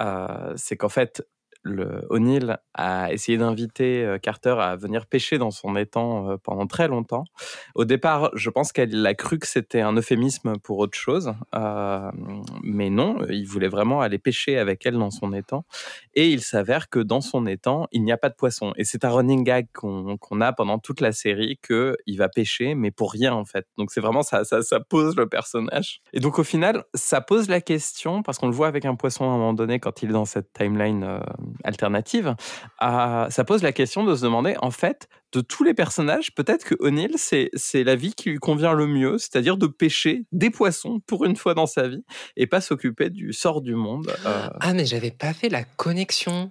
Euh, c'est qu'en fait, O'Neill a essayé d'inviter euh, Carter à venir pêcher dans son étang euh, pendant très longtemps. Au départ, je pense qu'elle a cru que c'était un euphémisme pour autre chose, euh, mais non, il voulait vraiment aller pêcher avec elle dans son étang. Et il s'avère que dans son étang, il n'y a pas de poisson. Et c'est un running gag qu'on a pendant toute la série que il va pêcher, mais pour rien en fait. Donc c'est vraiment ça, ça, pose le personnage. Et donc au final, ça pose la question parce qu'on le voit avec un poisson à un moment donné quand il est dans cette timeline alternative. ça pose la question de se demander en fait de tous les personnages, peut-être que O'Neill c'est c'est la vie qui lui convient le mieux, c'est-à-dire de pêcher des poissons pour une fois dans sa vie et pas s'occuper du sort du monde. Euh, Ah, mais j'avais pas fait la connexion.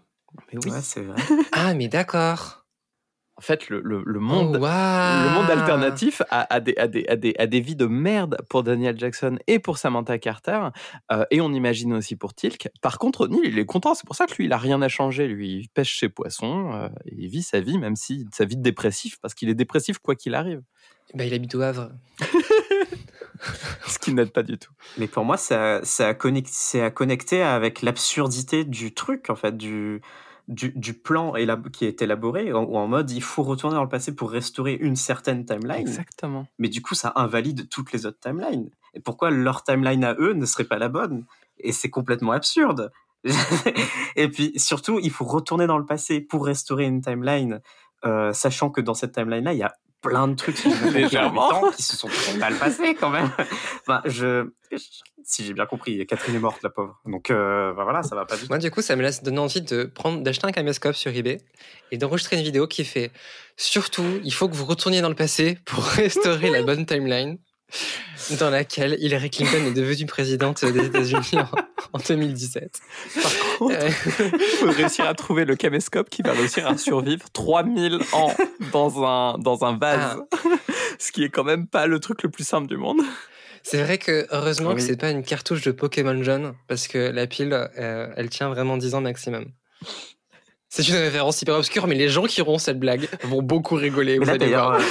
mais oui. Ouais, c'est vrai. Ah, mais d'accord. En fait, le, le, le Oh, monde. Le monde alternatif a, a des, a, des, a, des, a des vies de merde pour Daniel Jackson et pour Samantha Carter, euh, et on imagine aussi pour Tilk. Par contre, O'Neill, il est content, c'est pour ça que lui, il a rien à changer. Lui, il pêche ses poissons, euh, et il vit sa vie, même si sa vie de dépressif, parce qu'il est dépressif quoi qu'il arrive. Bah, il habite au Havre. [laughs] Ce qui n'aide pas du tout. Mais pour moi, ça, ça a connecté, c'est à connecter avec l'absurdité du truc, en fait, du, du, du plan qui est élaboré, en, ou en mode il faut retourner dans le passé pour restaurer une certaine timeline. Exactement. Mais du coup, ça invalide toutes les autres timelines. Et pourquoi leur timeline à eux ne serait pas la bonne? Et c'est complètement absurde. [laughs] Et puis surtout, il faut retourner dans le passé pour restaurer une timeline, euh, sachant que dans cette timeline-là, il y a plein de trucs qui, Légèrement. qui se sont très mal passés quand même. [laughs] Enfin, je, je- si j'ai bien compris, Catherine est morte, la pauvre. Donc euh, ben voilà, ça va pas du tout. Moi, du coup, ça me laisse donner envie de prendre, d'acheter un caméscope sur eBay et d'enregistrer une vidéo qui fait surtout, il faut que vous retourniez dans le passé pour [laughs] restaurer la bonne timeline dans laquelle Hillary Clinton est devenue présidente des États-Unis en, en 2017. Par contre, Euh, il faut réussir à trouver le caméscope qui va réussir à survivre 3000 ans dans un, dans un vase. Ce qui est quand même pas le truc le plus simple du monde. C'est vrai que heureusement que Oui. c'est pas une cartouche de Pokémon jaune parce que la pile, euh, elle tient vraiment 10 ans maximum. C'est une référence hyper obscure, mais les gens qui auront cette blague vont beaucoup rigoler. Vous là, allez d'ailleurs, voir.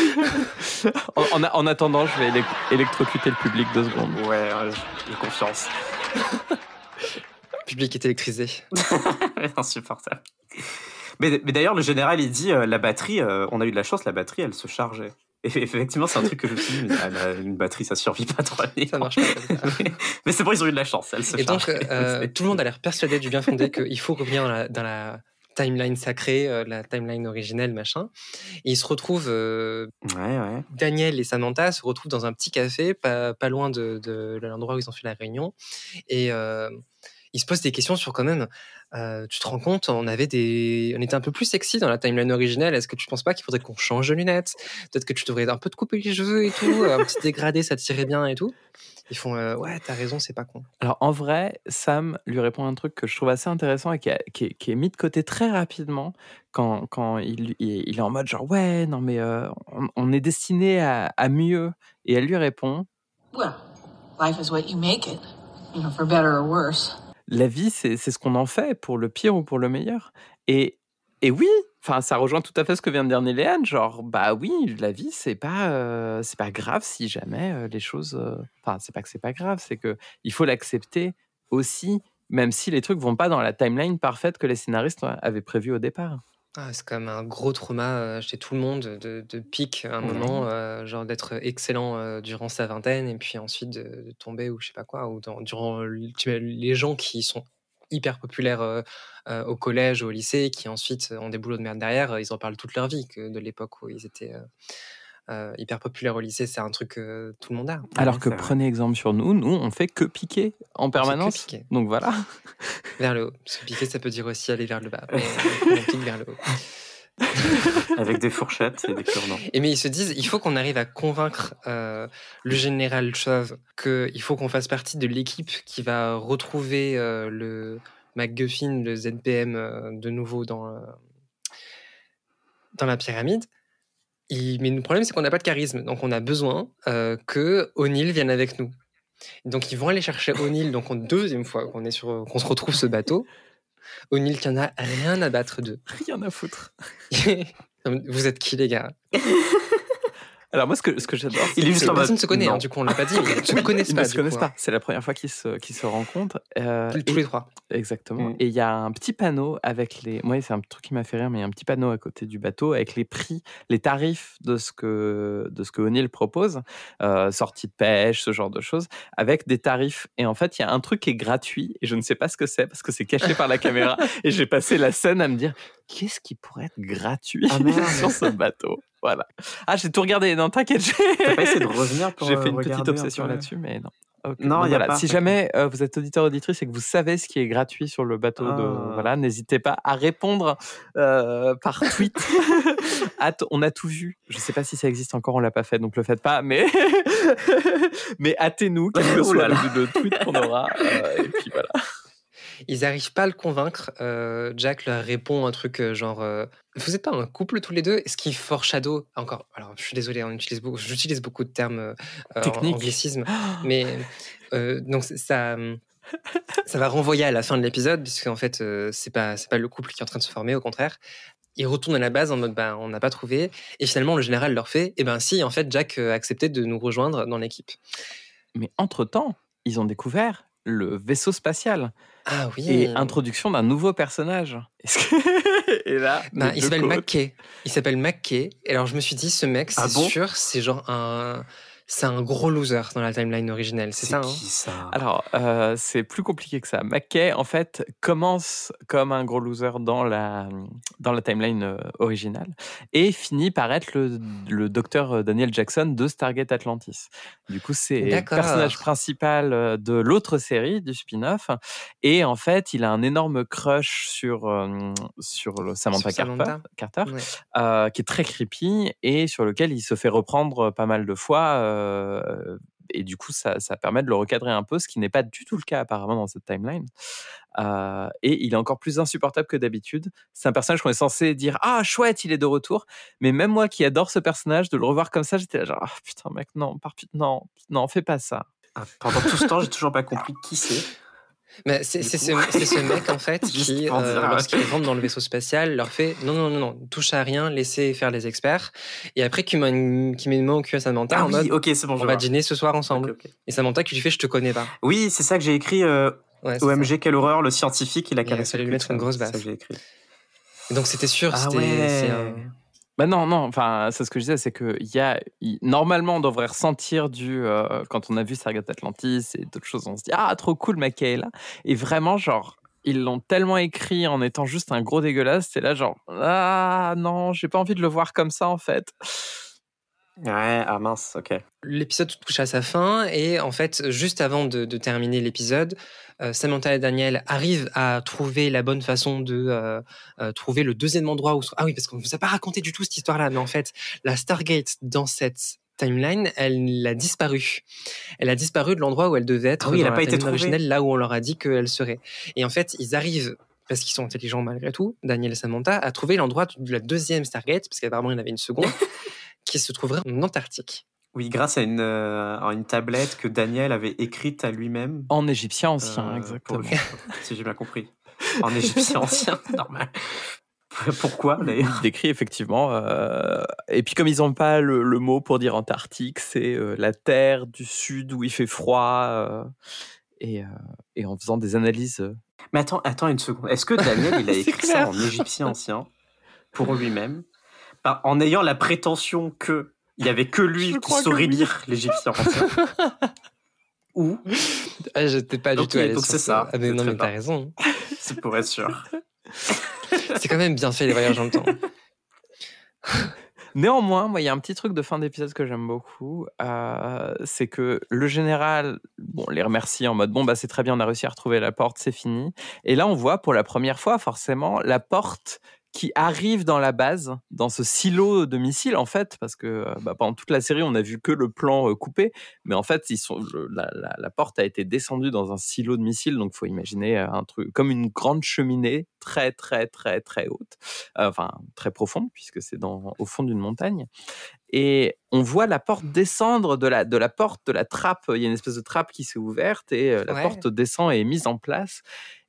euh, [laughs] En, attendant, je vais élec- électrocuter le public deux secondes. ouais, j'ai confiance. Le [laughs] public est électrisé. [laughs] Insupportable. Mais, mais d'ailleurs, le général, il dit euh, la batterie, euh, on a eu de la chance, la batterie, elle se chargeait. Et effectivement, c'est un truc que je me suis dit, mais, une batterie, ça survit pas trop bien. Ça marche pas comme ça. mais c'est bon, ils ont eu de la chance, elle se Et donc, euh, tout le monde a l'air persuadé du bien fondé qu'il faut revenir dans la, dans la timeline sacrée, euh, la timeline originelle, machin. Et ils se retrouvent, euh, Ouais, ouais. Daniel et Samantha se retrouvent dans un petit café, pas, pas loin de, de l'endroit où ils ont fait la réunion. Et euh, ils se posent des questions sur quand même. tu te rends compte, on avait des, on était un peu plus sexy dans la timeline originelle. Est-ce que tu penses pas qu'il faudrait qu'on change de lunettes? Peut-être que tu devrais un peu te couper les cheveux et tout, un petit [laughs] dégradé, ça tirait bien et tout. Ils font, euh, ouais, t'as raison, c'est pas con. Alors en vrai, Sam lui répond un truc que je trouve assez intéressant et qui, a- qui est, qui est mis de côté très rapidement quand, quand il, il, il est en mode genre ouais non mais euh, on, on est destiné à, à mieux et elle lui répond Well, life is what you make it, you know, for better or worse. la vie c'est c'est ce qu'on en fait pour le pire ou pour le meilleur et et oui enfin ça rejoint tout à fait ce que vient de dire Néléane genre bah oui la vie c'est pas euh, c'est pas grave si jamais euh, les choses euh, enfin c'est pas que c'est pas grave c'est que il faut l'accepter aussi même si les trucs vont pas dans la timeline parfaite que les scénaristes avaient prévu au départ. Ah, c'est comme un gros trauma chez tout le monde de, de pic à un moment, genre d'être excellent durant sa vingtaine et puis ensuite de, de tomber ou je sais pas quoi, ou dans- durant les gens qui sont hyper populaires euh, euh, au collège ou au lycée, qui ensuite ont des boulots de merde derrière, ils en parlent toute leur vie, que de l'époque où ils étaient euh, euh, hyper populaires au lycée, c'est un truc que tout le monde a. alors Ouais, que prenez exemple sur nous nous on fait que piquer en permanence piquer. donc voilà Vers le haut. Se piquer, ça peut dire aussi aller vers le bas. [laughs] mais on pique vers le haut. [laughs] Avec des fourchettes et des cure-dents. Et mais ils se disent, il faut qu'on arrive à convaincre euh, le général Chauve qu'il faut qu'on fasse partie de l'équipe qui va retrouver euh, le MacGuffin, le ZPM euh, de nouveau dans, dans la pyramide. Il- mais le problème, c'est qu'on n'a pas de charisme. Donc, on a besoin que O'Neill vienne avec nous. Donc, ils vont aller chercher O'Neill. Donc, en deuxième fois qu'on est sur, qu'on se retrouve ce bateau, O'Neill qui en a rien à battre d'eux. rien à foutre [laughs] Vous êtes qui, les gars? [laughs] Alors moi, ce que, ce que j'adore, Il est juste que- Personne ne se connaît, hein, du coup, on l'a pas dit. mais Ils [laughs] se connaissent Ils pas. ne se connaissent coup, pas. C'est la première fois qu'ils se, qu'ils se rencontrent. euh, hein. Tous les trois. Exactement. Mm. Et il y a un petit panneau avec les. Moi, c'est un truc qui m'a fait rire, mais il y a un petit panneau à côté du bateau avec les prix, les tarifs de ce que de ce que O'Neill propose, euh, sortie de pêche, ce genre de choses, avec des tarifs. Et en fait, il y a un truc qui est gratuit et je ne sais pas ce que c'est parce que c'est caché par la caméra. [laughs] Et j'ai passé la scène à me dire qu'est-ce qui pourrait être gratuit Ah, [laughs] merde. sur ce bateau? Voilà. Ah, j'ai tout regardé. Non, t'inquiète. T'as pas J'ai essayé de revenir pour [laughs] j'ai euh, fait une petite obsession là-dessus, mais non. Non, Donc y a pas. Si jamais euh, vous êtes auditeur auditrice et que vous savez ce qui est gratuit sur le bateau de Ah. voilà, n'hésitez pas à répondre euh, par tweet. [laughs] On a tout vu. Je sais pas si ça existe encore, on l'a pas fait, donc le faites pas. Mais mais hâtez-nous, quel que soit le tweet qu'on aura. euh, et puis voilà. Ils n'arrivent pas à le convaincre. Euh, Jack leur répond un truc euh, genre euh, Vous n'êtes pas un couple tous les deux? Ce qui foreshadow encore. Alors, je suis désolé, beaucoup, j'utilise beaucoup de termes Techniques. anglicisme, [gasps] mais donc ça. Ça va renvoyer à la fin de l'épisode, puisque en fait, euh, c'est pas c'est pas le couple qui est en train de se former, au contraire. Ils retournent à la base en mode bah, on n'a pas trouvé. Et finalement, le général leur fait Eh ben si, en fait, Jack a accepté de nous rejoindre dans l'équipe. Mais entre temps, ils ont découvert le vaisseau spatial Ah oui. et introduction d'un nouveau personnage. Que- [laughs] et là, [laughs] Bah, il s'appelle. McKay. Il s'appelle McKay. Et alors, je me suis dit, ce mec, c'est Ah bon? sûr, c'est genre un. C'est un gros loser dans la timeline originelle, c'est ça hein? qui ça? Alors, euh, c'est plus compliqué que ça. McKay, en fait, commence comme un gros loser dans la, dans la timeline euh, originale et finit par être le, le docteur euh, Daniel Jackson de Stargate Atlantis. Du coup, c'est le personnage principal euh, de l'autre série, du spin-off. Et en fait, il a un énorme crush sur, euh, sur le Samantha Sur. Carter Ouais. euh, qui est très creepy et sur lequel il se fait reprendre pas mal de fois. Euh, et du coup, ça, permet de le recadrer un peu, ce qui n'est pas du tout le cas apparemment dans cette timeline. Euh, et il est encore plus insupportable que d'habitude. C'est un personnage qu'on est censé dire Ah, chouette, il est de retour. Mais même moi qui adore ce personnage, de le revoir comme ça, j'étais là genre Ah, Putain, mec, non, par, non, non, fais pas ça. Ah, Pendant tout ce temps, j'ai toujours pas compris qui c'est. Mais c'est ce, mec, en fait, [laughs] qui, euh, lorsqu'il rentre dans le vaisseau spatial, leur fait non, non, non, non, touche à rien, laissez faire les experts. Et après, qui met, une- qui met une main au cul à Samantha Ah en mode oui, ok, c'est bon, on va dîner ce soir ensemble. Ok, ok. Et Samantha qui lui fait je te connais pas. Oui, c'est ça que j'ai écrit. euh, Ouais, c'est ça. OMG, quelle horreur, le scientifique, il a Il a caressé fallu le lui mettre une grosse c'est ça baffe. que j'ai écrit. Et donc c'était sûr, Ah c'était ouais. Bah non, non, enfin, c'est ce que je disais, c'est que y a, normalement, on devrait ressentir du. euh, quand on a vu Stargate Atlantis et d'autres choses, on se dit Ah, trop cool, est là. Et vraiment, genre, ils l'ont tellement écrit en étant juste un gros dégueulasse, c'est là, genre, Ah non, j'ai pas envie de le voir comme ça, en fait. Ouais, ah mince, ok. L'épisode touche à sa fin et en fait, juste avant de, de terminer l'épisode, euh, Samantha et Daniel arrivent à trouver la bonne façon de euh, euh, trouver le deuxième endroit où... Ah oui, parce qu'on ne vous a pas raconté du tout cette histoire-là, mais en fait, la Stargate dans cette timeline, elle a disparu. Elle a disparu de l'endroit où elle devait être Ah oui, elle dans a la pas été trouvée. originelle, là où on leur a dit qu'elle serait. Et en fait, ils arrivent parce qu'ils sont intelligents malgré tout, Daniel et Samantha, à trouver l'endroit de la deuxième Stargate, parce qu'apparemment il y en avait une seconde, [laughs] qui se trouverait en Antarctique. Oui, grâce à une, euh, à une tablette que Daniel avait écrite à lui-même. En égyptien ancien, euh, exactement. pour- [laughs] si j'ai bien compris. En égyptien ancien, [laughs] normal. Pourquoi d'ailleurs? Il décrit effectivement. euh, et puis, comme ils n'ont pas le, le mot pour dire Antarctique, c'est euh, la terre du sud où il fait froid. euh, et, euh, et en faisant des analyses. Mais attends, attends une seconde. Est-ce que Daniel, il a [laughs] écrit ça en égyptien ancien pour lui-même? Bah, En ayant la prétention que il y avait que lui Je qui saurait oui. lire l'égyptien ancien. [laughs] Ou, Ah, j'étais pas du tout allé donc c'est ça, Ah, mais non, mais t'as raison. [laughs] c'est pour être sûr. C'est quand même bien fait les voyages dans le temps. [laughs] Néanmoins, moi, il y a un petit truc de fin d'épisode que j'aime beaucoup. euh, c'est que le général, bon, les remercie en mode bon, bah, c'est très bien, on a réussi à retrouver la porte, c'est fini. Et là, on voit pour la première fois, forcément, la porte qui arrive dans la base, dans ce silo de missiles, en fait, parce que euh, bah, pendant toute la série, on n'a vu que le plan euh, coupé, mais en fait, ils sont, le- la, la- la porte a été descendue dans un silo de missiles, donc faut imaginer euh, un truc comme une grande cheminée très, très, très, très haute, euh, enfin très profonde, puisque c'est dans, au fond d'une montagne. Et on voit la porte descendre de la, de la porte, de la trappe. Il y a une espèce de trappe qui s'est ouverte et euh, la Ouais. porte descend et est mise en place.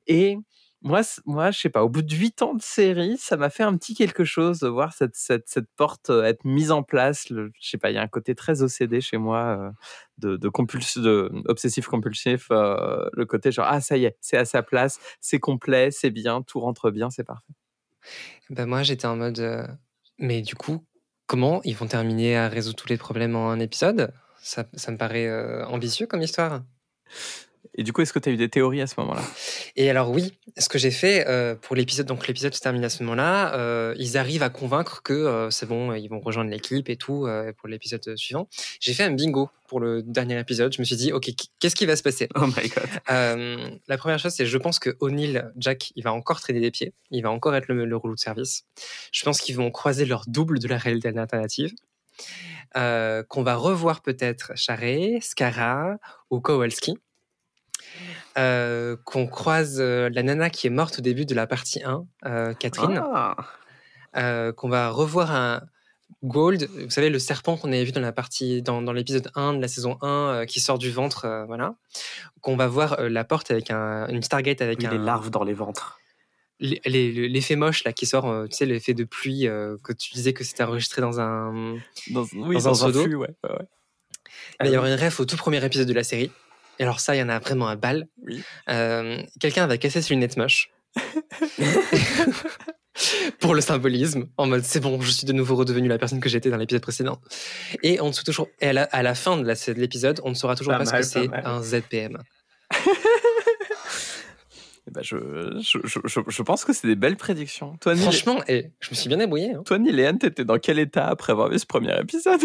Et moi, moi, je sais pas, au bout de 8 ans de série, ça m'a fait un petit quelque chose de voir cette, cette, cette porte euh, être mise en place. Le, je sais pas, il y a un côté très OCD chez moi, euh, de, de, compuls- de obsessif compulsif. euh, le côté genre, ah, ça y est, c'est à sa place, c'est complet, c'est bien, tout rentre bien, c'est parfait. Bah, moi, j'étais en mode. Mais du coup, comment ils vont terminer à résoudre tous les problèmes en un épisode? Ça, ça me paraît ambitieux comme histoire. Et du coup, est-ce que tu as eu des théories à ce moment-là? Et alors oui, ce que j'ai fait euh, pour l'épisode, donc l'épisode se termine à ce moment-là, euh, ils arrivent à convaincre que euh, c'est bon, ils vont rejoindre l'équipe et tout pour l'épisode suivant. J'ai fait un bingo pour le dernier épisode. Je me suis dit, ok, qu'est-ce qui va se passer? Oh my god. La première chose, c'est je pense que O'Neill, Jack, il va encore traîner des pieds. Il va encore être le, le rouleau de service. Je pense qu'ils vont croiser leur double de la réalité alternative. Euh, qu'on va revoir peut-être Charret, Scara ou Kowalski. Euh, qu'on croise euh, la nana qui est morte au début de la partie 1, euh, Catherine. Ah. Qu'on va revoir un Gold, vous savez, le serpent qu'on avait vu dans la partie, dans, dans l'épisode 1 de la saison 1, euh, qui sort du ventre, voilà. Qu'on va voir la porte avec un, une Stargate avec Oui, un. les larves dans les ventres. L'effet moche là qui sort, tu sais, l'effet de pluie euh, que tu disais que c'était enregistré dans un. dans, Oui, Dans un dans, un, pseudo. flux, ouais. ouais, ouais. Il y avoir une ref au tout premier épisode de la série. Et alors ça, il y en a vraiment un bal. Oui. Euh, Quelqu'un va casser ses lunettes moches. [laughs] Pour le symbolisme, en mode c'est bon, je suis de nouveau redevenu la personne que j'étais dans l'épisode précédent. Et on sait toujours, et à la, à la fin de l'épisode, on ne saura toujours Pas pas, ce que c'est un ZPM. [laughs] Eh ben, je, je, je, je, pense que c'est des belles prédictions. Toi, Franchement, et je me suis bien débrouillé. hein. toi, Anne, t'étais dans quel état après avoir vu ce premier épisode?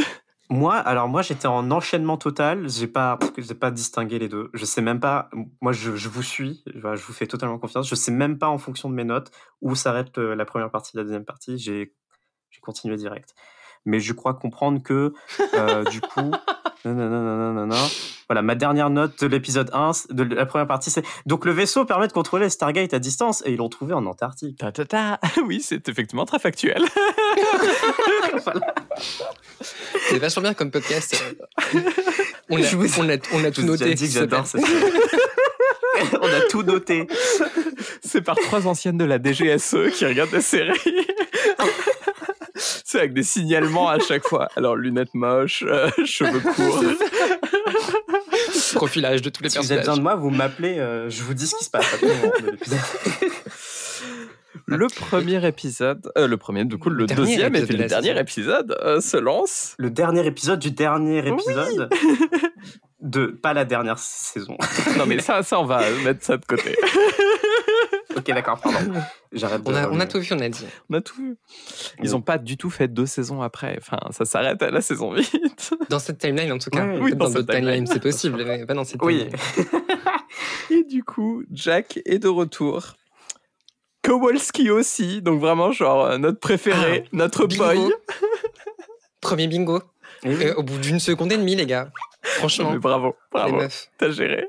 Moi, alors moi, j'étais en enchaînement total. J'ai pas, j'ai pas distingué les deux. Je sais même pas. Moi, je, je vous suis. Voilà, Je vous fais totalement confiance. Je sais même pas en fonction de mes notes où s'arrête euh, la première partie, la deuxième partie. J'ai, j'ai continué direct. Mais je crois comprendre que euh, du coup, [laughs] non, non, non, non, non, non. Voilà, ma dernière note de l'épisode 1, c- de la première partie, c'est donc le vaisseau permet de contrôler Stargate à distance et ils l'ont trouvé en Antarctique. Ta, ta, ta. [laughs] Oui, c'est effectivement très factuel. [laughs] C'est vachement bien comme podcast. [laughs] On a, Je vous- on a, on a Je tout noté. dit que ça j'adore cette. [laughs] On a tout noté. C'est par trois anciennes de la DGSE qui regardent la série. C'est avec des signalements à chaque fois. Alors, lunettes moches, euh, cheveux courts. Profilage de tous les Si vous avez besoin de moi, vous m'appelez, euh, je vous dis ce qui se passe. [laughs] à tout moment de l'épisode. Le premier épisode, euh, le premier, du coup, le, deuxième et puis le dernier saison. épisode euh, se lance. Le dernier épisode du dernier épisode [laughs] de pas la dernière saison. Non, mais ça, ça, on va mettre ça de côté. [laughs] ok, d'accord, pardon. J'arrête. de On a, on a tout vu, on a dit. On a tout vu. Ils n'ont pas du tout fait deux saisons après. Enfin, ça s'arrête à la saison 8. [laughs] Dans cette timeline, en tout cas. Oui, dans dans cette d'autres timelines, timeline. c'est possible, mais pas dans cette Oui. timeline. Et du coup, Jack est de retour. Kowalski aussi, donc vraiment genre euh, notre préféré, notre bingo. boy. [laughs] Premier bingo. Oui. Et au bout d'une seconde et demie, les gars. Franchement, Mais bravo, bravo, t'as géré.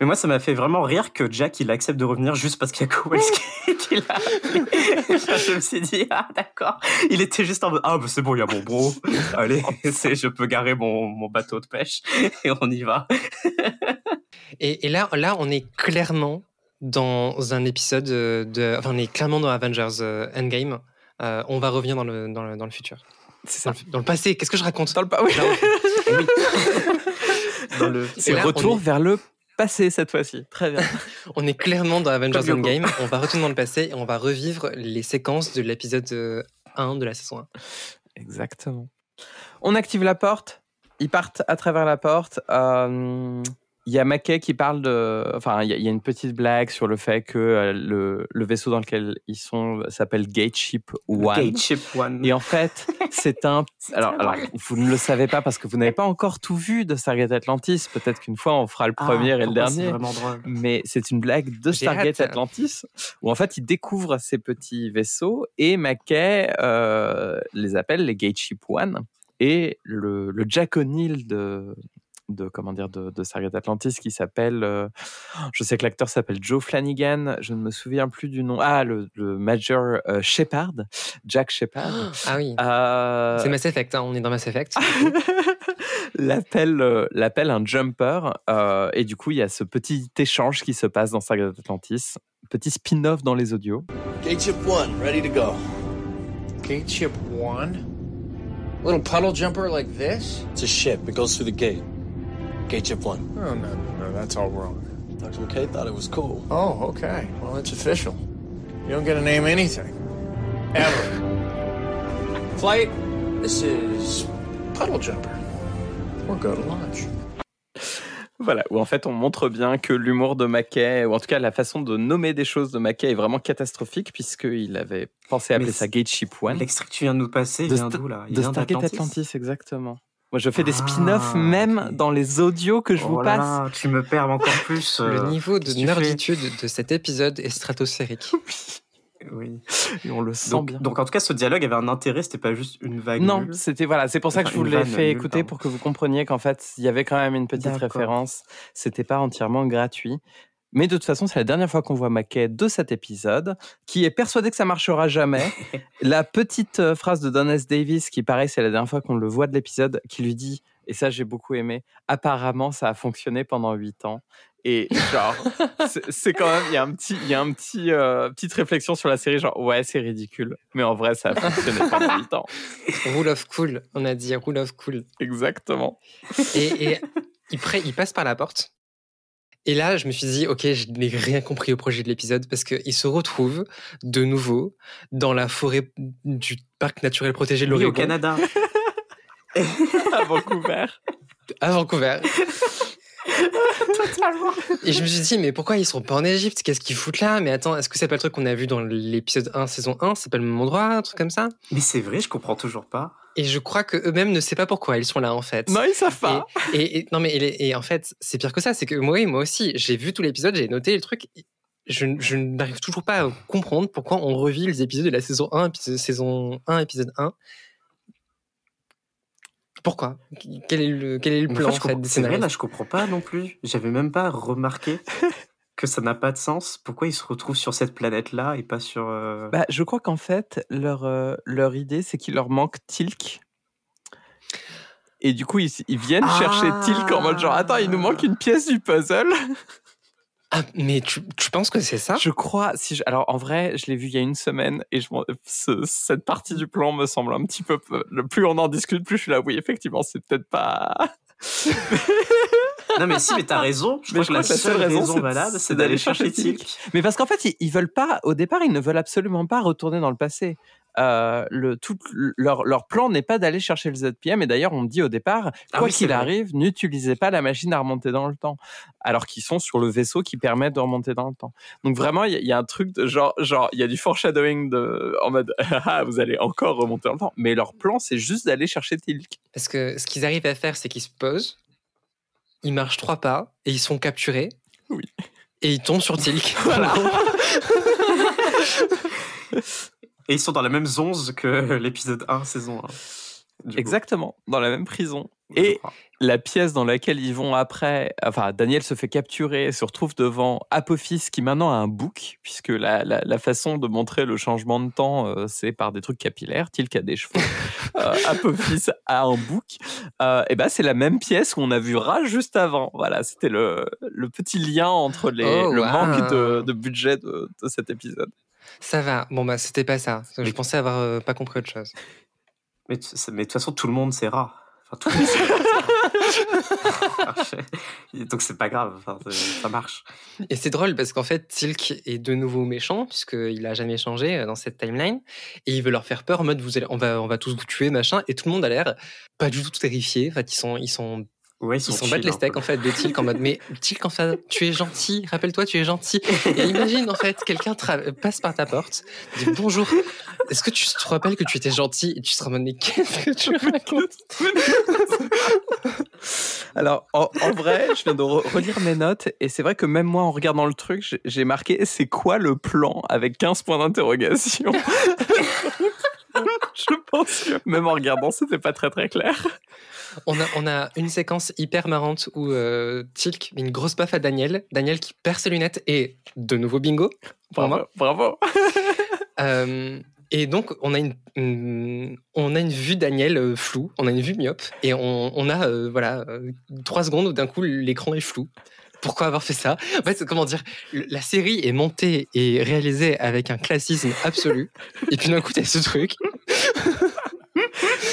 Mais moi, ça m'a fait vraiment rire que Jack, il accepte de revenir juste parce qu'il y a Kowalski [laughs] qui l'a appelé. Enfin, je me suis dit, ah d'accord. Il était juste en mode, ah bah, c'est bon, il y a mon bro. [laughs] Allez, je peux garer mon, mon bateau de pêche et on y va. Et, et là, là, on est clairement dans un épisode de. Enfin, on est clairement dans Avengers euh, Endgame. Euh, on va revenir dans le, dans le, dans le futur. C'est Dans ça. le, dans le passé, qu'est-ce que je raconte? Dans le pas, oui. [laughs] Dans le... C'est retour est- vers le passé cette fois-ci. Très bien. [laughs] On est clairement dans Avengers. Endgame. On va retourner dans le passé et on va revivre les séquences de l'épisode euh, 1 de la saison 1. Exactement. On active la porte. Ils partent à travers la porte. Euh, Il y a Mackay qui parle de. Enfin, il y, a- il y a une petite blague sur le fait que euh, le, le vaisseau dans lequel ils sont s'appelle Gateship One. Gate Ship One. Et en fait, c'est un. [laughs] Alors, vous ne le savez pas parce que vous n'avez pas encore tout vu de Stargate Atlantis. Peut-être qu'une fois, on fera le Ah, premier et le dernier. vraiment drôle? Mais c'est une blague de Stargate hâte. Atlantis où en fait, ils découvrent ces petits vaisseaux et Mackay euh, les appelle les Gateship One. Et le, le Jack O'Neill de, de comment dire de, de Stargate Atlantis qui s'appelle euh, [gasps] je sais que l'acteur s'appelle Joe Flanagan je ne me souviens plus du nom ah le, le Major euh, Shepard Jack Shepard [gasps] Ah oui. euh, C'est Mass Effect, hein, on est dans Mass Effect. [laughs] l'appelle euh, l'appelle un jumper euh, et du coup il y a ce petit échange qui se passe dans Stargate Atlantis petit spin-off dans les audios. Gate chip one, ready to go. Gate chip one? Little puddle jumper like this? It's a ship. It goes through the gate. Gate chip one. Oh, no, no, that's all wrong. Dr. McKay thought it was cool. Oh, okay. Well, it's official. You don't get to name anything. Ever. Flight, this is puddle jumper. Or go to launch. Voilà, où en fait on montre bien que l'humour de Mackay, ou en tout cas la façon de nommer des choses de Mackay est vraiment catastrophique, puisqu'il avait pensé appeler ça Gate Ship One. L'extrait que tu viens de nous passer, il De vient d'où là? Il De vient Stargate d'Atlantis? Atlantis, exactement. Moi je fais des Ah, spin-offs même dans les audios que je vous Oh là passe. là, tu me perds encore [laughs] plus. Le euh, niveau de nerditude de cet épisode est stratosphérique. [laughs] Oui. Et on le sent Donc, bien. donc en tout cas, ce dialogue avait un intérêt, c'était pas juste une vague. Non, nulle. c'était voilà, c'est pour ça que je vous l'ai fait nulle, écouter pardon. pour que vous compreniez qu'en fait, il y avait quand même une petite D'accord. référence. C'était pas entièrement gratuit. Mais de toute façon, c'est la dernière fois qu'on voit Mackay de cet épisode, qui est persuadé que ça marchera jamais. [laughs] la petite euh, phrase de Don S. Davis, qui pareil, c'est la dernière fois qu'on le voit de l'épisode, qui lui dit, et ça j'ai beaucoup aimé, apparemment ça a fonctionné pendant huit ans. Et genre, [laughs] c'est- quand même, il y a un petit, il y a un petit, euh, petite réflexion sur la série, genre ouais c'est ridicule, mais en vrai ça a fonctionné pendant [laughs] huit ans. Rule of cool, on a dit rule of cool. Exactement. Et, et il, pré- il passe par la porte. Et là, je me suis dit, ok, je n'ai rien compris au projet de l'épisode parce qu'il se retrouve de nouveau dans la forêt du parc naturel protégé de Oui, l'Oregon au Canada. [laughs] à Vancouver. à Vancouver. [laughs] Et je me suis dit, mais pourquoi ils sont pas en Égypte? Qu'est-ce qu'ils foutent là? Mais attends, est-ce que c'est pas le truc qu'on a vu dans l'épisode 1, saison 1 C'est pas le même endroit, un truc comme ça? Mais c'est vrai, je comprends toujours pas. Et je crois que eux-mêmes ne savent pas pourquoi ils sont là en fait. Non, ils savent pas. Et, et- et- non mais et, et en fait, c'est pire que ça, c'est que moi, oui, moi aussi, j'ai vu tout l'épisode, j'ai noté le truc. Je, je n'arrive toujours pas à comprendre pourquoi on revit les épisodes de la saison 1, épisode, saison 1, épisode 1. Pourquoi? Quel est le, quel est le plan en fait, des là, je comprends pas non plus. J'avais même pas remarqué [laughs] que ça n'a pas de sens. Pourquoi ils se retrouvent sur cette planète-là et pas sur. euh, Bah, je crois qu'en fait, leur, euh, leur idée, c'est qu'il leur manque Tilk. Et du coup, ils, ils viennent chercher Tilk en mode genre, attends, il nous manque une pièce du puzzle. Ah, mais tu, tu penses que c'est ça? Je crois, si je- alors en vrai, je l'ai vu il y a une semaine et je, m'en- ce- cette partie du plan me semble un petit peu. Le plus on en discute, plus je suis là, oui, effectivement, c'est peut-être pas. [laughs] Non, mais si, mais t'as raison. Je Mais crois que la seule raison, valable, c'est d'aller chercher Tilk. Mais parce qu'en fait, ils, ils veulent pas, au départ, ils ne veulent absolument pas retourner dans le passé. Euh, le, tout, leur, leur plan n'est pas d'aller chercher le ZPM. Et d'ailleurs, on dit au départ, Ah quoi oui, qu'il arrive, n'utilisez pas la machine à remonter dans le temps. Alors qu'ils sont sur le vaisseau qui permet de remonter dans le temps. Donc vraiment, il y, a- il y a un truc de genre, genre, il y a du foreshadowing de, en mode, [laughs] ah, vous allez encore remonter dans le temps. Mais leur plan, c'est juste d'aller chercher Tilk. Parce que ce qu'ils arrivent à faire, c'est qu'ils se posent, ils marchent trois pas et ils sont capturés. Oui. Et ils tombent sur Tilk. [laughs] Voilà. [laughs] Et ils sont dans la même zonze que [laughs] l'épisode 1, saison 1. du coup, Exactement, dans la même prison. Et la pièce dans laquelle ils vont après, enfin Daniel se fait capturer, se retrouve devant Apophis qui maintenant a un bouc, puisque la, la, la façon de montrer le changement de temps, euh, c'est par des trucs capillaires, Tilk a des cheveux, [laughs] euh, Apophis a un bouc, euh, et ben c'est la même pièce qu'on a vu Ra juste avant. Voilà, c'était le, le petit lien entre les, Oh, le wow. manque de, de budget de, de cet épisode. Ça va. Bon, bah, c'était pas ça. Je Mais- pensais avoir euh, pas compris autre chose. Mais, de toute façon, tout le monde, c'est rare. Enfin, tout le monde, c'est rare. Donc, c'est pas grave. Enfin, c'est- ça marche. Et c'est drôle parce qu'en fait, Tilk est de nouveau méchant puisqu'il a jamais changé euh, dans cette timeline et il veut leur faire peur en mode vous allez, on va, on va tous vous tuer machin et tout le monde a l'air pas du tout terrifié. En fait, ils sont, ils sont, Ouais, ils chill, battent les steaks en fait de Tilk en mode mais [laughs] Tilk en fait, tu es gentil. Rappelle-toi, tu es gentil. Et imagine en fait quelqu'un passe par ta porte, dit bonjour. Est-ce que tu te rappelles que tu étais gentil? Et tu seras en mode mais qu'est-ce que tu racontes? [laughs] Alors, en, en vrai, je viens de re- relire mes notes et c'est vrai que même moi, en regardant le truc, j'ai marqué c'est quoi le plan avec 15 points d'interrogation? [laughs] [laughs] je pense que même en regardant, c'était pas très très clair. On a, on a une séquence hyper marrante où euh, Tilk met une grosse baffe à Daniel. Daniel qui perd ses lunettes et de nouveau bingo pour moi. Bravo, bravo. [laughs] Euh, et donc, on a une, une- on a une vue Daniel euh, floue, on a une vue myope, et on, on a euh, voilà euh, trois secondes où d'un coup l'écran est flou. Pourquoi avoir fait ça? En fait, comment dire, la série est montée et réalisée avec un classisme absolu. et puis d'un coup, t'as ce truc.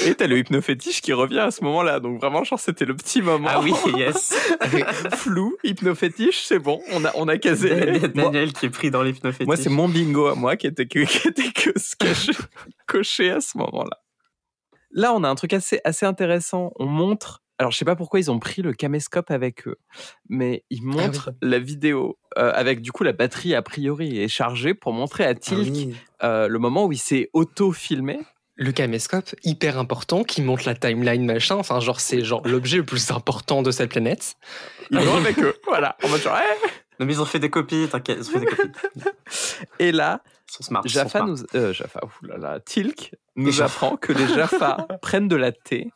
Et t'as le hypnofétiche qui revient à ce moment-là. Donc vraiment, genre, c'était le petit moment. Ah oui, yes. [laughs] Flou, hypnofétiche, c'est bon, on a, on a casé. Moi, Daniel qui est pris dans l'hypnophétiche. moi, c'est mon bingo à moi qui était que, qui était que ce que je coché à ce moment-là. Là, on a un truc assez, assez intéressant. On montre. Alors, je sais pas pourquoi ils ont pris le caméscope avec eux, mais ils montrent la vidéo euh, avec du coup la batterie a priori est chargée pour montrer à Ah Tilk oui. euh, le moment où il s'est auto-filmé. Le caméscope, hyper important, qui montre la timeline, machin. Enfin, genre, c'est genre l'objet le plus important de cette planète. Ils vont avec eux, voilà. En mode genre, eh. Non, mais ils ont fait des copies, t'inquiète, ils ont fait des copies. Et là, smart. Jaffa nous, euh, Jaffa, oulala, Tilk nous Jaffa. apprend que les Jaffa [laughs] prennent de la thé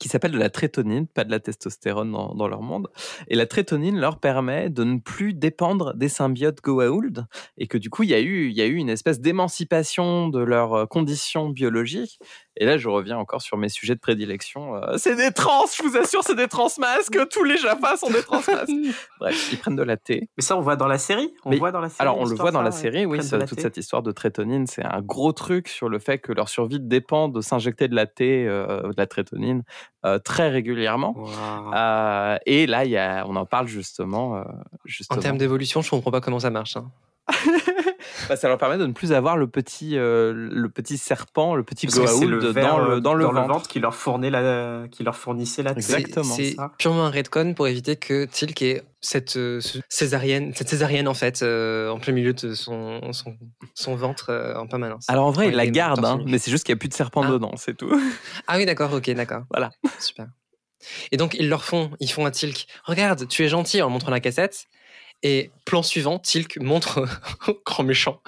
qui s'appelle de la trétonine, pas de la testostérone dans, leur monde. Et la trétonine leur permet de ne plus dépendre des symbiotes Goa'uld et que du coup, il y a eu, il y a eu une espèce d'émancipation de leurs euh, conditions biologiques. Et là, je reviens encore sur mes sujets de prédilection. Euh, c'est des trans, je vous assure, c'est des transmasques. Tous les Jaffa sont des transmasques. [laughs] Bref, ils prennent de la thé. Mais ça, on voit dans la série On Mais- voit dans la série Alors, on le voit dans la série, oui, ça- toute thé. cette histoire de trétonine, c'est un gros truc sur le fait que leur survie dépend de s'injecter de la thé, euh, de la trétonine, euh, très régulièrement. Euh, et là, il y a, on en parle justement. euh, En termes d'évolution, je comprends pas comment ça marche. hein. [laughs] [laughs] Bah, ça leur permet de ne plus avoir le petit, euh, le petit serpent, le petit Goa'uld le verre, dans euh, le, dans le ventre. qui leur fournait la, qui leur fournissait la. C'est- Exactement, C'est ça. purement un redcon pour éviter que Tilk ait cette euh, césarienne, cette césarienne en fait, euh, en plein milieu de son, son, son ventre euh, en permanence. Alors en vrai, il la garde, hein, mais c'est juste qu'il n'y a plus de serpent Ah. dedans, c'est tout. [laughs] Ah oui, d'accord, ok, d'accord. Voilà. Super. Et donc, ils leur font, ils font à Tilk, regarde, tu es gentil en montrant la cassette. Et plan suivant, Tilk montre [laughs] au grand méchant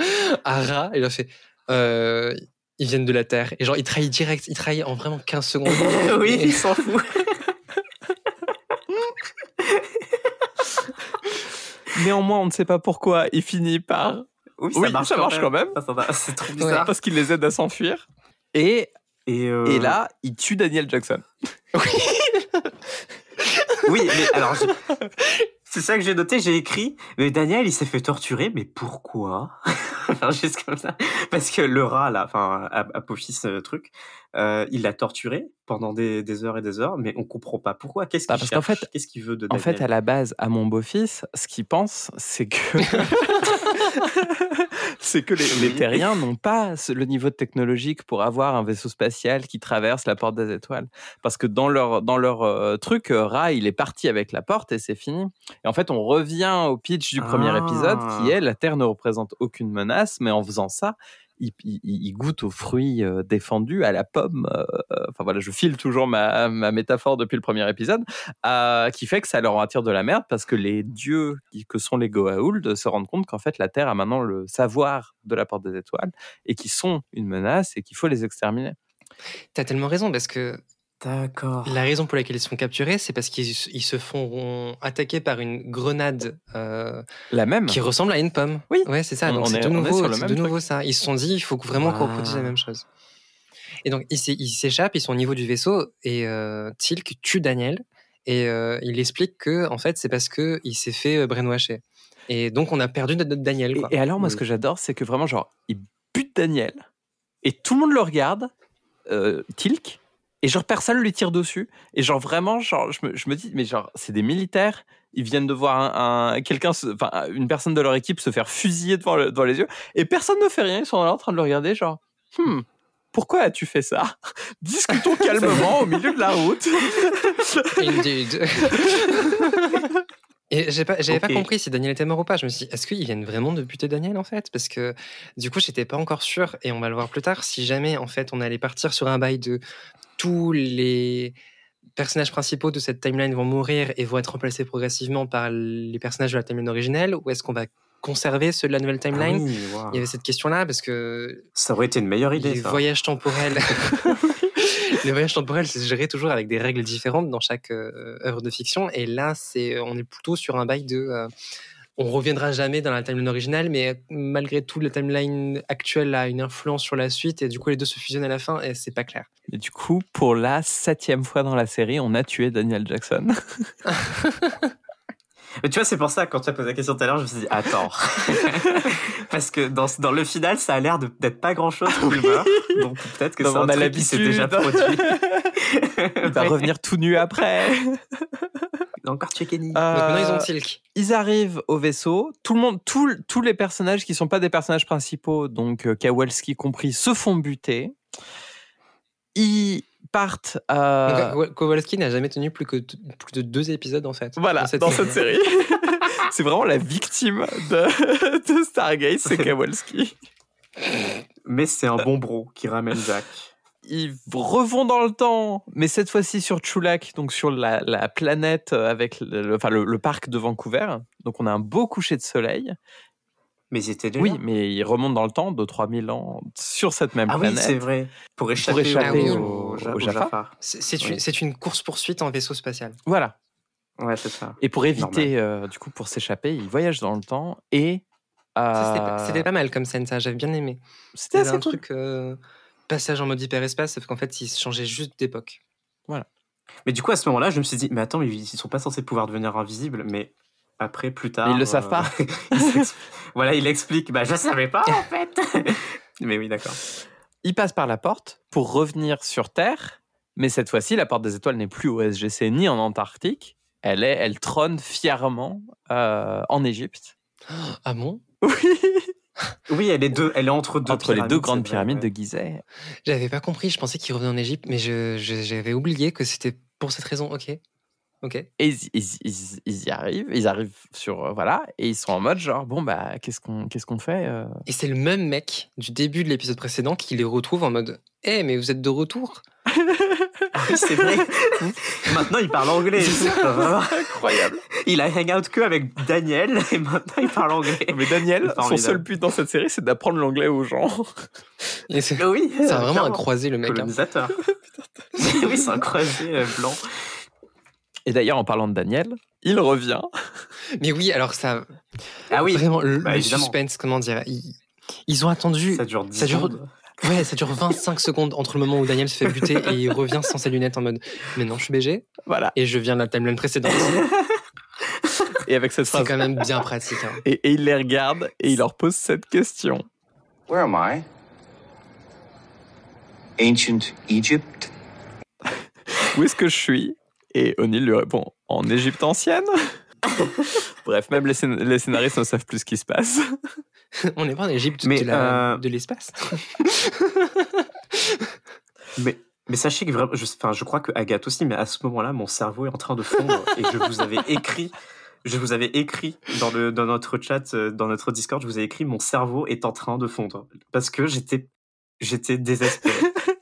à Ra et il leur fait, euh, ils viennent de la Terre. Et genre, il trahit direct, il trahit en vraiment 15 secondes. [laughs] oui, Et- il s'en fout. [laughs] Néanmoins, on ne sait pas pourquoi il finit par. Oui, Oui, ça marche quand même. Ah, ça va, C'est trop bizarre. Parce qu'il les aide à s'enfuir. Et, Et, euh, et là, il tue Daniel Jackson. Oui, mais alors, c'est ça que j'ai noté, j'ai écrit, mais Daniel, il s'est fait torturer, mais pourquoi? [laughs] Enfin, juste comme ça. Parce que le rat, là, enfin, Ap- Apophis, truc, euh, il l'a torturé pendant des, des heures et des heures, mais on comprend pas pourquoi. Qu'est-ce Bah, qu'il cherche? fait- Qu'est-ce qu'il veut de En fait, à la base, à mon beau-fils, ce qu'il pense, c'est que [laughs] c'est que les, terriens n'ont pas le niveau technologique pour avoir un vaisseau spatial qui traverse la porte des étoiles. Parce que dans leur dans leur euh, truc, euh, Ra, il est parti avec la porte et c'est fini. Et en fait, on revient au pitch du premier Ah. épisode, qui est la Terre ne représente aucune menace, mais en faisant ça. Il, il- il goûte aux fruits euh, défendus, à la pomme. euh, euh, Enfin voilà, je file toujours ma, ma métaphore depuis le premier épisode qui fait que ça leur attire de la merde parce que les dieux que sont les Goa'uld se rendent compte qu'en fait la Terre a maintenant le savoir de la porte des étoiles et qui sont une menace et qu'il faut les exterminer. T'as tellement raison parce que D'accord. la raison pour laquelle ils sont capturés, c'est parce qu'ils ils se font attaquer par une grenade euh, La même. qui ressemble à une pomme. Oui. Ouais, c'est ça. On- Donc on c'est est- de est nouveau, de nouveau ça. Ils se sont dit, il faut vraiment qu'on reproduise la même chose. Et donc ils s'é- ils s'échappent, ils sont au niveau du vaisseau et euh, Tilk tue Daniel et euh, il explique que en fait c'est parce que il s'est fait euh, brainwasher. Et donc on a perdu notre notre Daniel. Et, alors moi Oui. ce que j'adore c'est que vraiment genre il bute Daniel et tout le monde le regarde, euh, Tilk, et genre personne lui tire dessus et genre vraiment genre je me, je me dis mais genre c'est des militaires ils viennent de voir un, un- quelqu'un enfin une personne de leur équipe se faire fusiller devant, le- devant les yeux et personne ne fait rien ils sont là en train de le regarder genre hmm pourquoi as-tu fait ça? [laughs] Discutons [laughs] calmement au milieu de la route. Indeed. Et j'ai pas, j'avais Ok. pas compris si Daniel était mort ou pas. Je me suis dit, est-ce qu'ils viennent vraiment de buter Daniel en fait? Parce que du coup, j'étais pas encore sûr, et on va le voir plus tard, si jamais en fait on allait partir sur un bail de tous les personnages principaux de cette timeline vont mourir et vont être remplacés progressivement par les personnages de la timeline originelle, ou est-ce qu'on va conserver ceux de la nouvelle Ah timeline? oui. Il y avait cette question-là parce que Ça aurait été une meilleure idée, les ça. voyages temporels. [laughs] [laughs] les voyages temporels, c'est géré toujours avec des règles différentes dans chaque euh, œuvre de fiction. Et là, c'est, on est plutôt sur un bail de. euh, on reviendra jamais dans la timeline originale, mais malgré tout, la timeline actuelle a une influence sur la suite, et du coup, les deux se fusionnent à la fin, et c'est pas clair. Et du coup, pour la septième fois dans la série, on a tué Daniel Jackson. [laughs] Mais tu vois, c'est pour ça, quand tu as posé la question tout à l'heure, je me suis dit, attends. [laughs] Parce que dans, dans le final, ça a l'air de- d'être pas grand chose qu'il meurt. Donc peut-être que c'est un a truc qui s'est déjà produit. [laughs] Il va revenir tout nu après. Encore Kenny. Donc maintenant, ils Euh, ont Silk. Ils arrivent au vaisseau. Tout le monde, tout- tous les personnages qui sont pas des personnages principaux, donc euh, Kowalski compris, se font buter. Ils partent. euh, Donc, Kowalski n'a jamais tenu plus que plus de deux épisodes en fait. Voilà, dans cette, série. [laughs] [laughs] c'est vraiment la victime de, de Stargate, c'est [laughs] Kowalski. Mais c'est un bon bro qui ramène Jack. Ils revont dans le temps, mais cette fois-ci sur Chulak, donc sur la, la planète euh, avec le, le- enfin, le, le parc de Vancouver. Donc on a un beau coucher de soleil. Mais ils étaient déjà. Oui, mais ils remontent dans le temps de 3000 ans sur cette même Ah oui, planète. c'est vrai. Pour échapper, échapper au, au-. C'est Oui. une, course-poursuite en vaisseau spatial. Voilà. Ouais, c'est ça. Et pour éviter, euh, du coup, pour s'échapper, ils voyagent dans le temps et. C'était euh, pas, c'était pas mal comme scène, ça, j'avais bien aimé. C'était C'était assez un cool. truc euh, passage en mode hyperespace, sauf qu'en fait, ils changeaient juste d'époque. Mais du coup, à ce moment-là, je me suis dit, mais attends, ils ils sont pas censés pouvoir devenir invisibles, mais après, plus tard. Mais ils le savent pas. [laughs] il s'explique- voilà, il explique, bah, je savais pas, en fait. [laughs] mais oui, d'accord. Ils passent par la porte pour revenir sur Terre, mais cette fois-ci, la porte des étoiles n'est plus au SGC ni en Antarctique. Elle est, elle trône fièrement euh, en Égypte. Ah bon? Oui. Oui, elle est, deux, elle est entre deux Entre les deux grandes pyramides ouais. de Gizeh. J'avais pas compris, je pensais qu'ils revenaient en Égypte, mais je- je- j'avais oublié que c'était pour cette raison. Ok. Ok. Et ils, ils- ils- ils y arrivent, ils arrivent sur euh, voilà, et ils sont en mode genre bon bah qu'est-ce qu'on qu'est-ce qu'on fait euh? Et c'est le même mec du début de l'épisode précédent qui les retrouve en mode Eh, mais vous êtes de retour [laughs] Ah oui, c'est vrai. maintenant, il parle anglais. [laughs] C'est. Incroyable. Il a hang out que avec Daniel, et maintenant, il parle anglais. Mais Daniel, son seul but dans cette série, c'est d'apprendre l'anglais aux gens. Et C'est oui, c'est vraiment un croisé, le mec. hein. [laughs] oui, c'est un croisé euh, blanc. Et d'ailleurs, en parlant de Daniel, il revient. Mais oui, alors ça. Ah oui, Vraiment, le, bah, le suspense, comment dire Ils, ils ont attendu. ça dure 10 Ça dure- secondes. Ouais, ça dure 25 [laughs] secondes entre le moment où Daniel se fait buter et il revient sans ses lunettes en mode Mais non, je suis BG Voilà. et je viens de la timeline précédente. [laughs] Et avec cette C'est phrase. quand même bien pratique. hein. Et, et il les regarde et il leur pose cette question. Where am I? Ancient Egypt? Où est-ce que je suis? Et O'Neill lui répond En Égypte ancienne? [laughs] Bref, même les, scén- les scénaristes ne savent plus ce qui se passe. [laughs] On n'est pas en Égypte Mais, de euh, de l'espace. [laughs] Mais, mais sachez que vraiment, je, crois que Agathe aussi, mais à ce moment-là, mon cerveau est en train de fondre et je vous avais écrit, je vous avais écrit dans, le, dans notre chat, euh, dans notre Discord, je vous ai écrit mon cerveau est en train de fondre parce que j'étais, j'étais désespéré.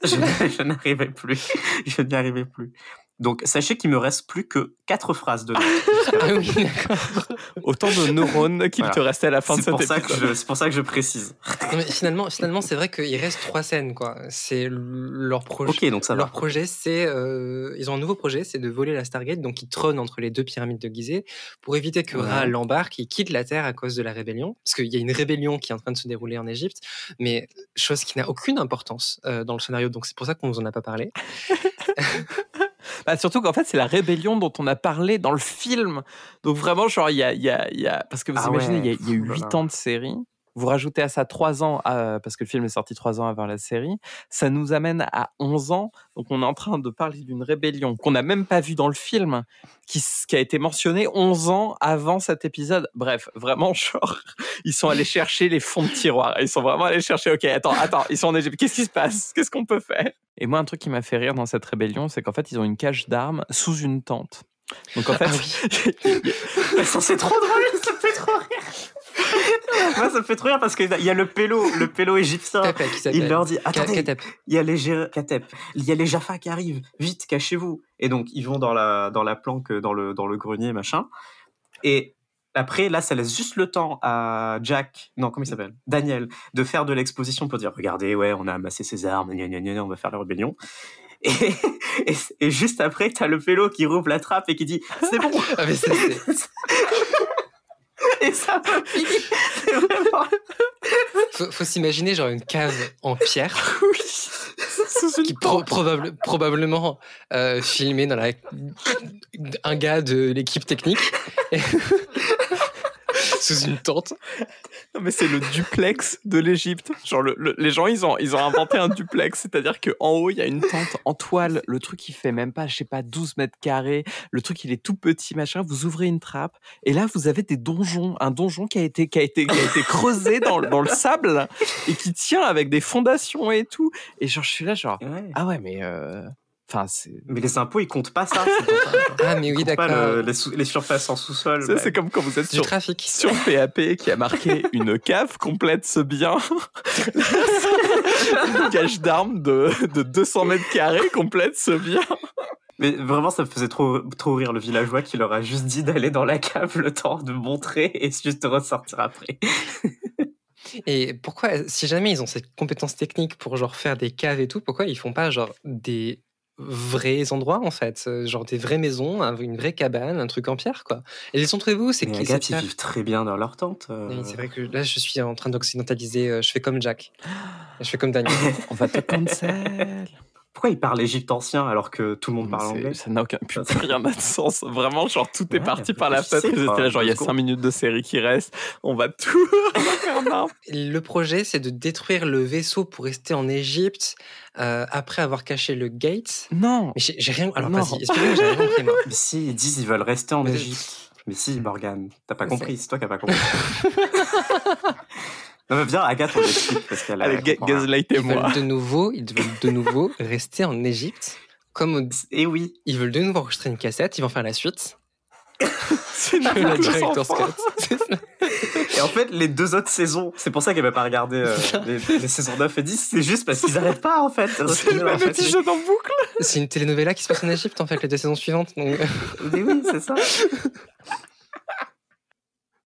Je, [laughs] je n'arrivais plus. Je n'y arrivais plus. Donc, sachez qu'il me reste plus que quatre phrases de ah. [laughs] Autant de neurones qu'il Voilà. te restait à la fin de C'est cet pour, ça que épisode. c'est pour ça que je précise. Non, mais finalement, finalement c'est vrai qu'il reste trois scènes. quoi. C'est leur projet. Ok, donc ça Leur va. projet, c'est. euh, ils ont un nouveau projet, c'est de voler la Stargate, donc ils trônent entre les deux pyramides de Gizeh, pour éviter que Ouais. Ra l'embarque, il quitte la Terre à cause de la rébellion. Parce qu'il y a une rébellion qui est en train de se dérouler en Égypte, mais chose qui n'a aucune importance euh, dans le scénario, donc c'est pour ça qu'on vous en a pas parlé. [laughs] Bah, surtout qu'en fait, c'est la rébellion dont on a parlé dans le film. Donc vraiment, genre, il y a, y a- il y a- Parce que vous Ah imaginez, il y a- ouais. il y, a eu Ouh là 8 là. ans de série. Vous rajoutez à ça 3 ans, euh, parce que le film est sorti 3 ans avant la série. Ça nous amène à 11 ans. Donc on est en train de parler d'une rébellion qu'on n'a même pas vue dans le film, qui, a été mentionnée 11 ans avant cet épisode. Bref, vraiment, [laughs] genre, ils sont allés chercher les fonds de tiroir. Ils sont vraiment allés chercher, ok, attends, attends, ils sont en Égypte. Qu'est-ce qui se passe? Qu'est-ce qu'on peut faire? Et moi, un truc qui m'a fait rire dans cette rébellion, c'est qu'en fait, ils ont une cache d'armes sous une tente. Donc en fait, Ah [laughs] Mais ça, c'est trop drôle, ça me fait trop rire. [laughs] Moi, ça me fait trop rire parce qu'il y a le pélo, le pélo égyptien. Il leur dit Attendez, il y a les Katep, il y a les Jaffa qui arrivent, vite, cachez-vous. Et donc, ils vont dans la, dans la planque, dans le, dans le grenier, machin. Et après, là, ça laisse juste le temps à Jack, non, comment il s'appelle? Daniel, de faire de l'exposition pour dire Regardez, ouais, on a amassé ses armes, gna, gna, gna, on va faire la rébellion. [laughs] Et, et, et juste après, t'as le pélo qui rouvre la trappe et qui dit C'est bon Ah, mais ça, c'est- [laughs] [laughs] Et ça va [laughs] finir. C'est vraiment. [laughs] faut, faut s'imaginer genre une cave en pierre. qui pro- probable- probablement euh, filmé dans la un gars de l'équipe technique sous une tente. [laughs] Non, mais c'est le duplex de l'Égypte. Genre, le- le- les gens, ils ont, ils ont inventé un duplex. C'est-à-dire qu'en haut, il y a une tente en toile. Le truc, il fait même pas, je sais pas, 12 mètres carrés. Le truc, il est tout petit, machin. Vous ouvrez une trappe. Et là, vous avez des donjons. Un donjon qui a été, qui a été, qui a été creusé dans, le- dans le sable et qui tient avec des fondations et tout. Et genre, je suis là, genre, Ouais. ah ouais, mais. euh, Enfin. Mais les impôts, ils comptent pas ça. Ah mais oui pas d'accord. le- les, sous- les surfaces en sous-sol. ça, ouais. C'est comme quand vous êtes Du sur, trafic. sur PAP qui a marqué [laughs] une cave complète ce bien. [laughs] une cache d'armes de, de 200 mètres carrés complète ce bien. Mais vraiment, ça me faisait trop, trop rire le villageois qui leur a juste dit d'aller dans la cave le temps de montrer et juste de ressortir après. Et pourquoi, si jamais ils ont cette compétence technique pour genre faire des caves et tout, pourquoi ils font pas genre des vrais endroits en fait, euh, genre des vraies maisons, un- une vraie cabane, un truc en pierre quoi. Et les trouvez-vous C'est Mais qui Agathe, cette ils vivent très bien dans leur tente. euh. C'est vrai que là je suis en train d'occidentaliser, euh, je fais comme Jack. [gasps] Je fais comme Daniel. On va te cancel. Pourquoi ils parlent égypte ancien alors que tout le monde parle anglais Ça n'a aucun rien de sens. Vraiment, genre tout est parti par la là, genre il y a deux 5 secondes. minutes de série qui restent. On va tout [laughs] Le projet c'est de détruire le vaisseau pour rester en Égypte euh, après avoir caché le gate. Non. Mais j'ai rien. Alors vas-y, explique-moi, j'ai rien compris moi. [laughs] Mais si, ils disent ils veulent rester en Égypte. Mais si, Morgane, t'as pas compris, c'est toi qui as pas compris. [laughs] non mais viens, Agathe, on l'explique parce qu'elle a... Gaslightez-moi. veulent de nouveau, ils veulent de nouveau [laughs] rester en Égypte. Comme au- Et oui, ils veulent de nouveau enregistrer une cassette, ils vont faire la suite. [laughs] C'est une la director's cut. Et en fait, les deux autres saisons, c'est pour ça qu'elle va pas regarder euh, les, les saisons 9 et 10, c'est juste parce qu'ils arrêtent pas en fait. C'est le même épisode en boucle. C'est une telenovela qui se passe en Égypte en fait les deux saisons suivantes. Donc... Mais oui, c'est ça.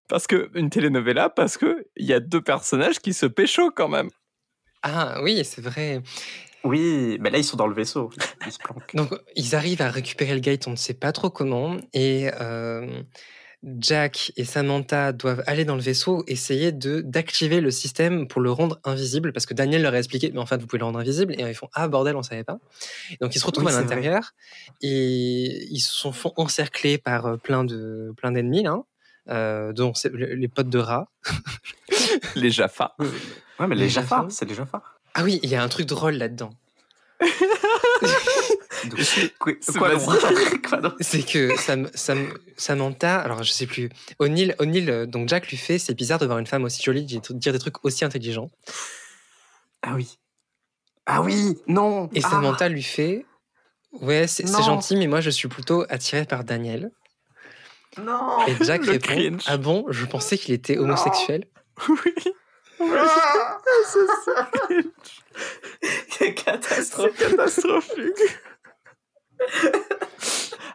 Parce que une telenovela, parce que il y a deux personnages qui se pécho quand même. Ah oui, c'est vrai. Oui, mais là ils sont dans le vaisseau, ils se planquent. [laughs] Donc ils arrivent à récupérer le gate, on ne sait pas trop comment, et euh, Jack et Samantha doivent aller dans le vaisseau, essayer de d'activer le système pour le rendre invisible, parce que Daniel leur a expliqué, mais en fait vous pouvez le rendre invisible, et ils font ah bordel on savait pas. Donc ils se retrouvent Oui, à l'intérieur et ils se sont font encercler par euh, plein de plein d'ennemis là. Euh, dont c'est- le- les potes de rats. [laughs] Les Jaffa. Ouais, mais les Les Jaffa, Jaffa. c'est les Jaffa. Ah oui, il y a un truc drôle là-dedans. [laughs] [laughs] C'est que Sam, Sam- Samantha, alors je sais plus, O'Neill, O'Neill, euh, donc Jack lui fait, c'est bizarre de voir une femme aussi jolie dire dire des trucs aussi intelligents. Ah oui. Ah oui, non. Et ah. Samantha lui fait, ouais, c'est gentil, mais moi je suis plutôt attirée par Daniel. Non. Et Jack Le répond, cringe. ah bon, je pensais qu'il était homosexuel. [laughs] Oui. Ah, Quelle [laughs] catastrophe. C'est catastrophique. [laughs]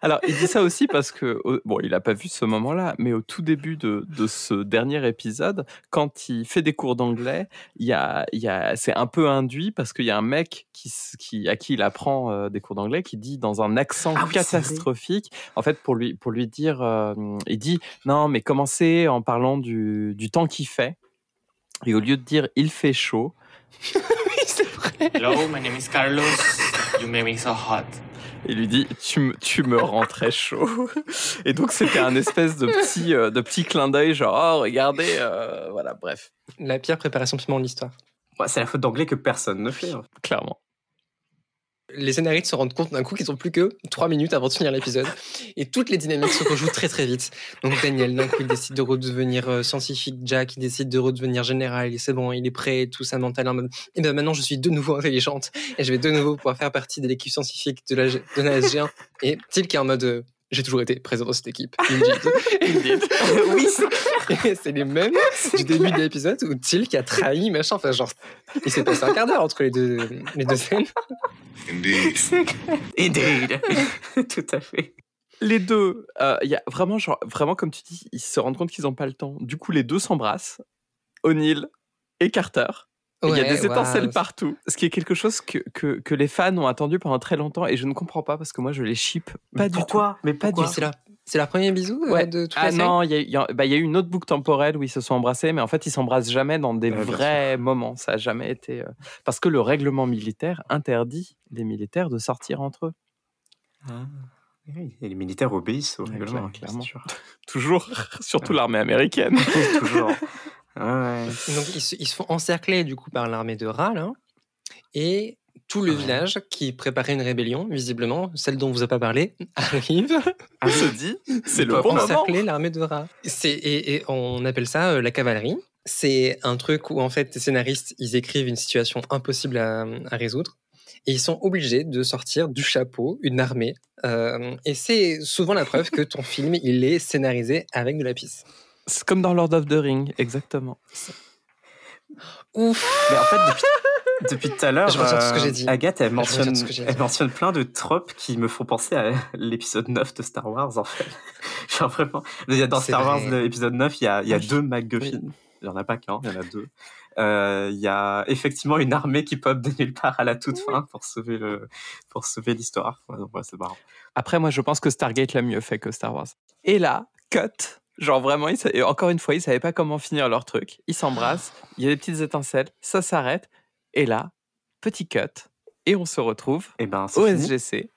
Alors, il dit ça aussi parce que, bon, il n'a pas vu ce moment-là, mais au tout début de, de ce dernier épisode, quand il fait des cours d'anglais, il y a, il y a, c'est un peu induit parce qu'il y a un mec qui, qui, à qui il apprend euh, des cours d'anglais qui dit dans un accent Ah oui, catastrophique, en fait, pour lui, pour lui dire, euh, il dit non, mais commencez en parlant du, du temps qu'il fait? Et au lieu de dire il fait chaud, [laughs] Hello, my name is Carlos. You make me so hot. Il lui dit tu me, tu me rends très chaud. [laughs] Et donc c'était un espèce de petit, euh, de petit clin d'œil, genre oh regardez, euh, voilà, bref, La pire préparation de l'histoire. Ouais, c'est la faute d'anglais que personne ne fait. hein. clairement. Les scénaristes se rendent compte d'un coup qu'ils ont plus que 3 minutes avant de finir l'épisode. Et toutes les dynamiques se rejouent très très vite. Donc Daniel, d'un coup, il décide de redevenir euh, scientifique. Jack, il décide de redevenir général. C'est bon, il est prêt. Tout ça, mental en mode. Et ben maintenant, je suis de nouveau intelligente. Et je vais de nouveau pouvoir faire partie de l'équipe scientifique de la, de la SG1. Et Till qui est en mode. J'ai toujours été présent dans cette équipe. Indeed. [laughs] [laughs] oui, c'est Et c'est les mêmes du début de l'épisode où Till qui a trahi, machin. Enfin, genre, il s'est passé un quart d'heure entre les deux, les deux scènes. Indeed. [laughs] clair. Indeed. Tout à fait. Les deux, euh, il y a vraiment, genre, vraiment comme tu dis, ils se rendent compte qu'ils n'ont pas le temps. Du coup, les deux s'embrassent, O'Neill et Carter. Il y a des étincelles partout. Ce qui est quelque chose que, que, que les fans ont attendu pendant très longtemps et je ne comprends pas parce que moi je les ship pas du tout. Pourquoi Mais Pas du pourquoi C'est leur, C'est leur premier bisou euh, Ouais. de toute Ah la série non, il y, y bah, il y a eu une autre boucle temporelle où ils se sont embrassés, mais en fait, ils s'embrassent jamais dans des Ouais, vrais moments. Ça a jamais été. euh, Parce que le règlement militaire interdit les militaires de sortir entre eux. Oui, Et les militaires obéissent au règlement, clair- clairement. [laughs] Toujours, [laughs] surtout l'armée américaine. [laughs] Toujours. Ouais, ouais. Donc ils se, ils se font encercler du coup par l'armée de Ra là, et tout le Ouais. village qui préparait une rébellion, visiblement, celle dont vous a pas parlé, [laughs] arrive On se dit, c'est le bon moment. encercler l'armée de Ra. C'est, et, et on appelle ça euh, la cavalerie. C'est un truc où en fait les scénaristes ils écrivent une situation impossible à, à résoudre et ils sont obligés de sortir du chapeau une armée. Euh, et c'est souvent la preuve que ton film il est scénarisé avec de la pisse. C'est comme dans Lord of the Ring, exactement. Ouf. Mais en fait, depuis, depuis tout à l'heure, Je retire tout ce que euh, j'ai dit. Agathe, elle mentionne, elle mentionne plein de tropes qui me font penser à l'épisode 9 de Star Wars, en fait. [laughs] Genre vraiment. Dans Star Wars, l'épisode 9, il y a, il y a Oui. deux MacGuffin. Il n'y en a pas qu'un, il y en a deux. Euh, il y a effectivement une armée qui pop de nulle part à la toute fin pour sauver le, pour sauver l'histoire. Ouais, donc, ouais, c'est marrant. Après, moi, je pense que Stargate l'a mieux fait que Star Wars. Et là, cut. Genre vraiment, ils sa- encore une fois, ils savaient pas comment finir leur truc. Ils s'embrassent, il y a des petites étincelles, ça s'arrête. Et là, petit cut. Et on se retrouve Et ben, c'est au fini. SGC.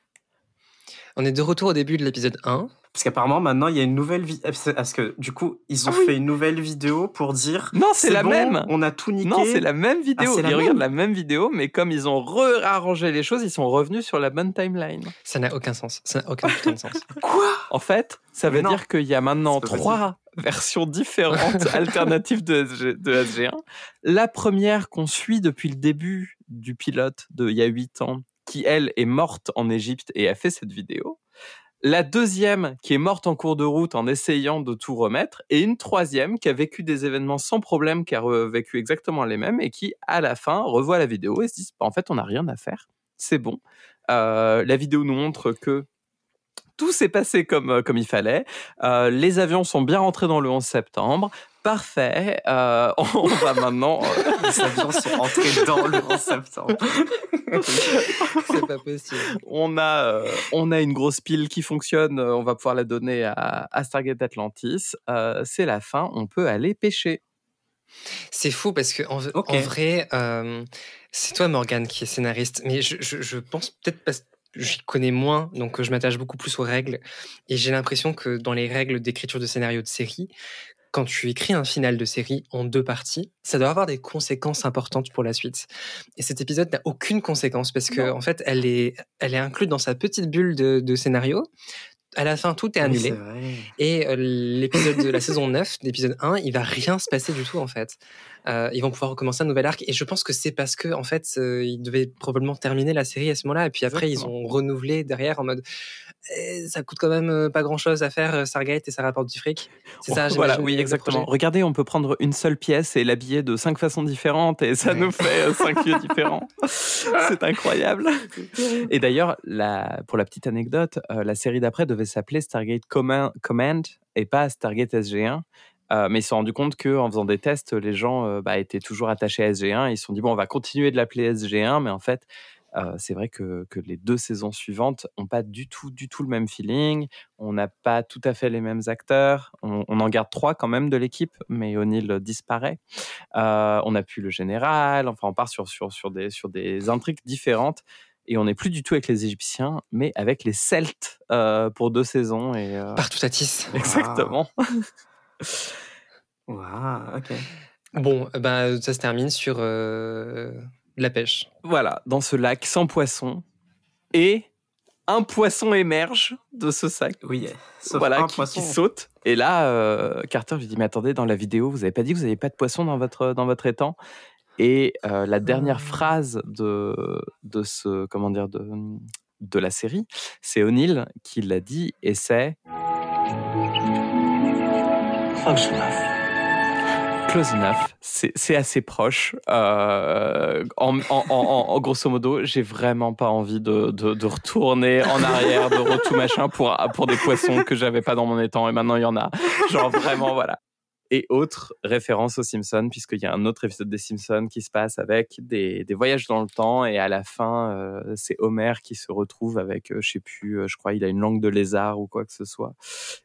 On est de retour au début de l'épisode 1. Parce qu'apparemment, maintenant, il y a une nouvelle vidéo. Parce que, du coup, ils ont Ah oui. fait une nouvelle vidéo pour dire. Non, c'est la bon, même. On a tout niqué. Non, c'est la même vidéo. Ah, c'est la ils regardent même la même vidéo, mais comme ils ont réarrangé les choses, ils sont revenus sur la bonne timeline. Ça n'a aucun sens. Ça n'a aucun putain de sens. [laughs] Quoi? En fait, ça veut dire qu'il y a maintenant trois versions différentes [laughs] alternatives de, SG de SG1. La première qu'on suit depuis le début du pilote de il y a 8 ans, qui elle est morte en Égypte et a fait cette vidéo. La deuxième qui est morte en cours de route en essayant de tout remettre. Et une troisième qui a vécu des événements sans problème, qui a vécu exactement les mêmes et qui, à la fin, revoit la vidéo et se dit bah, en fait, on n'a rien à faire. C'est bon. Euh, la vidéo nous montre que tout s'est passé comme, euh, comme il fallait. Euh, les avions sont bien rentrés dans le 11 septembre. Parfait. Euh, on va [laughs] maintenant. euh, Les avions sont entrés dans le 11 septembre. [laughs] C'est pas possible. on, a, euh, on a une grosse pile qui fonctionne. On va pouvoir la donner à, à Stargate Atlantis. Euh, C'est la fin. On peut aller pêcher. C'est fou parce que en, vrai, euh, c'est toi Morgane qui est scénariste, mais je, je- je pense peut-être parce que j'y connais moins, donc je m'attache beaucoup plus aux règles, et j'ai l'impression que dans les règles d'écriture de scénario de série, quand tu écris un final de série en deux parties, ça doit avoir des conséquences importantes pour la suite. Et cet épisode n'a aucune conséquence parce que en fait, elle est, elle est incluse dans sa petite bulle de, de scénario. À la fin, tout est annulé. Et euh, l'épisode de la saison 9, l'épisode 1, il va rien se passer du tout en fait. Euh, ils vont pouvoir recommencer un nouvel arc et je pense que c'est parce que en fait euh, ils devaient probablement terminer la série à ce moment-là et puis après Exactement. ils ont renouvelé derrière en mode Eh, ça coûte quand même euh, pas grand-chose à faire Stargate et ça rapporte du fric. C'est ça, [laughs] Voilà, oui, exactement. Regardez, on peut prendre une seule pièce et l'habiller de cinq façons différentes et ça Ouais. nous fait cinq lieux différents. [laughs] C'est incroyable. Et d'ailleurs, la- pour la petite anecdote, euh, la série d'après devait s'appeler Stargate Command, Command et pas Stargate SG1. Euh, mais ils se sont rendus compte qu'en faisant des tests, les gens euh, bah, étaient toujours attachés à SG1. Ils se sont dit, bon, on va continuer de l'appeler SG1, mais en fait, euh, c'est vrai que, que les deux saisons suivantes n'ont pas du tout, du tout le même feeling. On n'a pas tout à fait les mêmes acteurs. On, on en garde trois quand même de l'équipe, mais O'Neill disparaît. Euh, on n'a plus le général. Enfin, on part sur, sur, sur, des, sur des intrigues différentes. Et on n'est plus du tout avec les Égyptiens, mais avec les Celtes euh, pour deux saisons. Et, euh, Partout à Tis. [laughs] Exactement. [laughs] Waouh, ok. Bon, bah, ça se termine sur euh, la pêche. Voilà, dans ce lac sans poisson. Et un poisson émerge de ce sac. Oui, sauf voilà, un qui, poisson. qui saute. Et là, euh, Carter lui dit Mais attendez, dans la vidéo, vous avez pas dit que vous n'avez pas de poisson dans votre, dans votre étang? Et euh, la dernière phrase de, de ce, comment dire, de, de la série, c'est O'Neill qui l'a dit, et c'est Close enough. Close enough, c'est assez proche. Euh, en, grosso modo, j'ai vraiment pas envie de retourner en arrière, de retour machin pour, pour des poissons que j'avais pas dans mon étang et maintenant il y en a. Genre vraiment, voilà. Et autres références aux Simpsons, puisqu'il y a un autre épisode des Simpsons qui se passe avec des, des voyages dans le temps, et à la fin, euh, c'est Homer qui se retrouve avec, euh, je sais plus, euh, je crois, il a une langue de lézard ou quoi que ce soit,